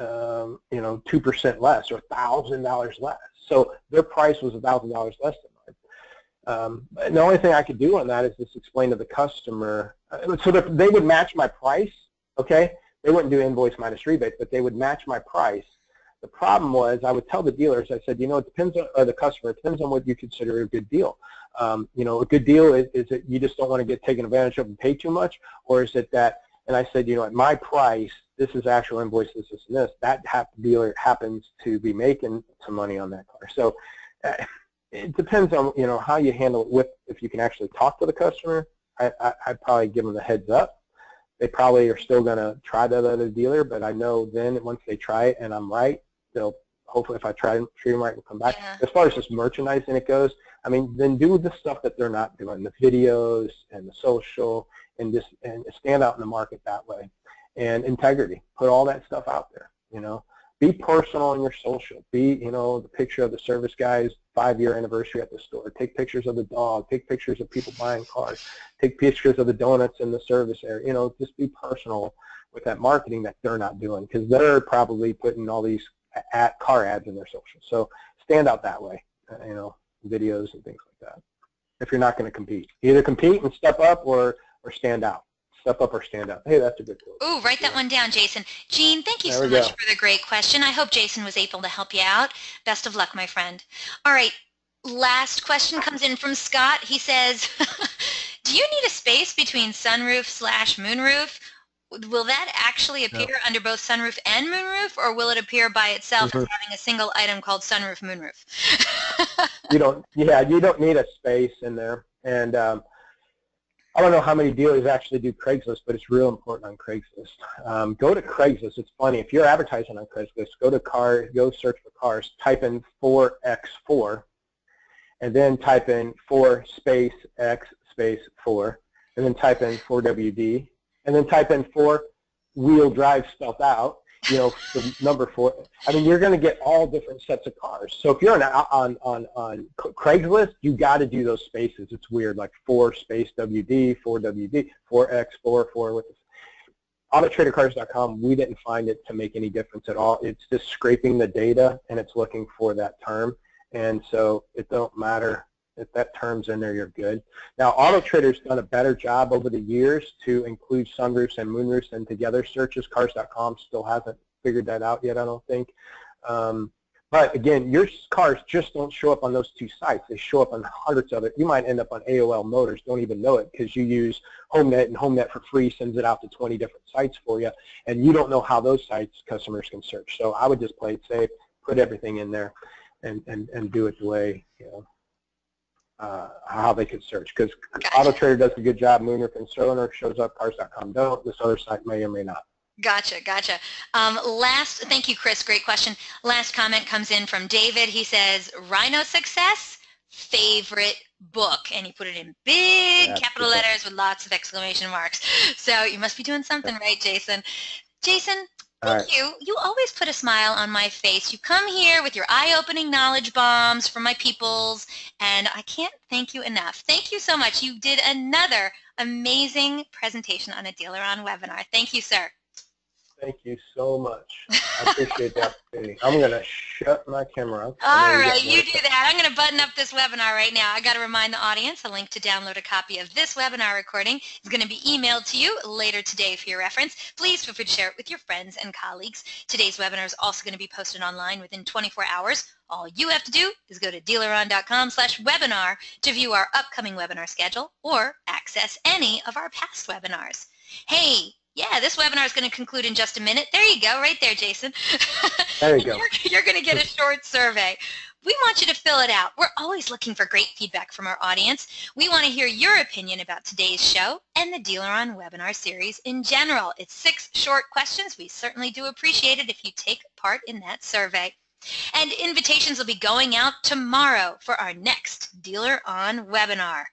um, you know, 2% less or $1,000 less. So their price was $1,000 less than mine. Um, and the only thing I could do on that is just explain to the customer. Uh, so they would match my price, okay? They wouldn't do invoice minus rebate, but they would match my price. The problem was I would tell the dealers, I said, you know, it depends on or the customer, it depends on what you consider a good deal. Um, you know, a good deal is, is that you just don't want to get taken advantage of and pay too much, or is it that, and I said, you know, at my price, this is actual invoice, this, this, and this, that dealer happens to be making some money on that car. So uh, it depends on, you know, how you handle it with, if you can actually talk to the customer, I, I, I'd probably give them the heads up they probably are still going to try that other dealer, but I know then once they try it and I'm right, they'll hopefully if I try and treat them right, will come back. Yeah. As far as just merchandising it goes, I mean, then do the stuff that they're not doing, the videos and the social, and just and stand out in the market that way. And integrity, put all that stuff out there. You know, be personal in your social. Be, you know, the picture of the service guy's five-year anniversary at the store. Take pictures of the dog. Take pictures of people buying cars. Take pictures of the donuts in the service area. You know, just be personal with that marketing that they're not doing because they're probably putting all these at car ads in their social. So stand out that way. Uh, you know, videos and things like that. If you're not going to compete, either compete and step up or or stand out step up or stand up. Hey, that's a good quote. Ooh, write that one down, Jason. Gene, thank you there so much for the great question. I hope Jason was able to help you out. Best of luck, my friend. All right, last question comes in from Scott. He says, do you need a space between sunroof slash moonroof? Will that actually appear no. under both sunroof and moonroof, or will it appear by itself mm-hmm. as having a single item called sunroof moonroof? you don't. Yeah, you don't need a space in there, and um, I don't know how many dealers actually do Craigslist, but it's real important on Craigslist. Um, go to Craigslist. It's funny. If you're advertising on Craigslist, go to car, go search for cars, type in 4x4, and then type in 4 space x space 4, and then type in 4WD, and then type in 4 wheel drive spelled out, you know, the number four. I mean, you're going to get all different sets of cars. So if you're on on on, on Craigslist, you got to do those spaces. It's weird, like four space WD, four WD, four X, four four with. AutoTraderCars.com, we didn't find it to make any difference at all. It's just scraping the data and it's looking for that term, and so it don't matter if that term's in there, you're good. Now, AutoTrader's done a better job over the years to include sunroofs and moonroofs and together searches. Cars.com still hasn't figured that out yet, I don't think. Um, but again, your cars just don't show up on those two sites. They show up on hundreds of it. You might end up on AOL Motors, don't even know it because you use HomeNet and HomeNet for free sends it out to 20 different sites for you, and you don't know how those sites customers can search. So I would just play it safe, put everything in there, and, and, and do it the way, you know, uh, how they could search because gotcha. AutoTrader does a good job. Moonroof and sunroof shows up. Cars.com don't. This other site may or may not. Gotcha, gotcha. Um, last, thank you, Chris. Great question. Last comment comes in from David. He says, "Rhino Success favorite book," and he put it in big That's capital letters with lots of exclamation marks. So you must be doing something right, Jason. Jason, Thank right. you. You always put a smile on my face. You come here with your eye-opening knowledge bombs for my peoples, and I can't thank you enough. Thank you so much. You did another amazing presentation on a DealerOn webinar. Thank you, sir. Thank you so much. I appreciate the opportunity. I'm going to shut my camera. All right, you do that. I'm going to button up this webinar right now. I got to remind the audience a link to download a copy of this webinar recording is going to be emailed to you later today for your reference. Please feel free to share it with your friends and colleagues. Today's webinar is also going to be posted online within 24 hours. All you have to do is go to dealeron.com slash webinar to view our upcoming webinar schedule or access any of our past webinars. Hey, yeah, this webinar is going to conclude in just a minute. There you go, right there, Jason. There you go. you're, you're going to get a short survey. We want you to fill it out. We're always looking for great feedback from our audience. We want to hear your opinion about today's show and the DealerOn webinar series in general. It's six short questions. We certainly do appreciate it if you take part in that survey. And invitations will be going out tomorrow for our next DealerOn webinar.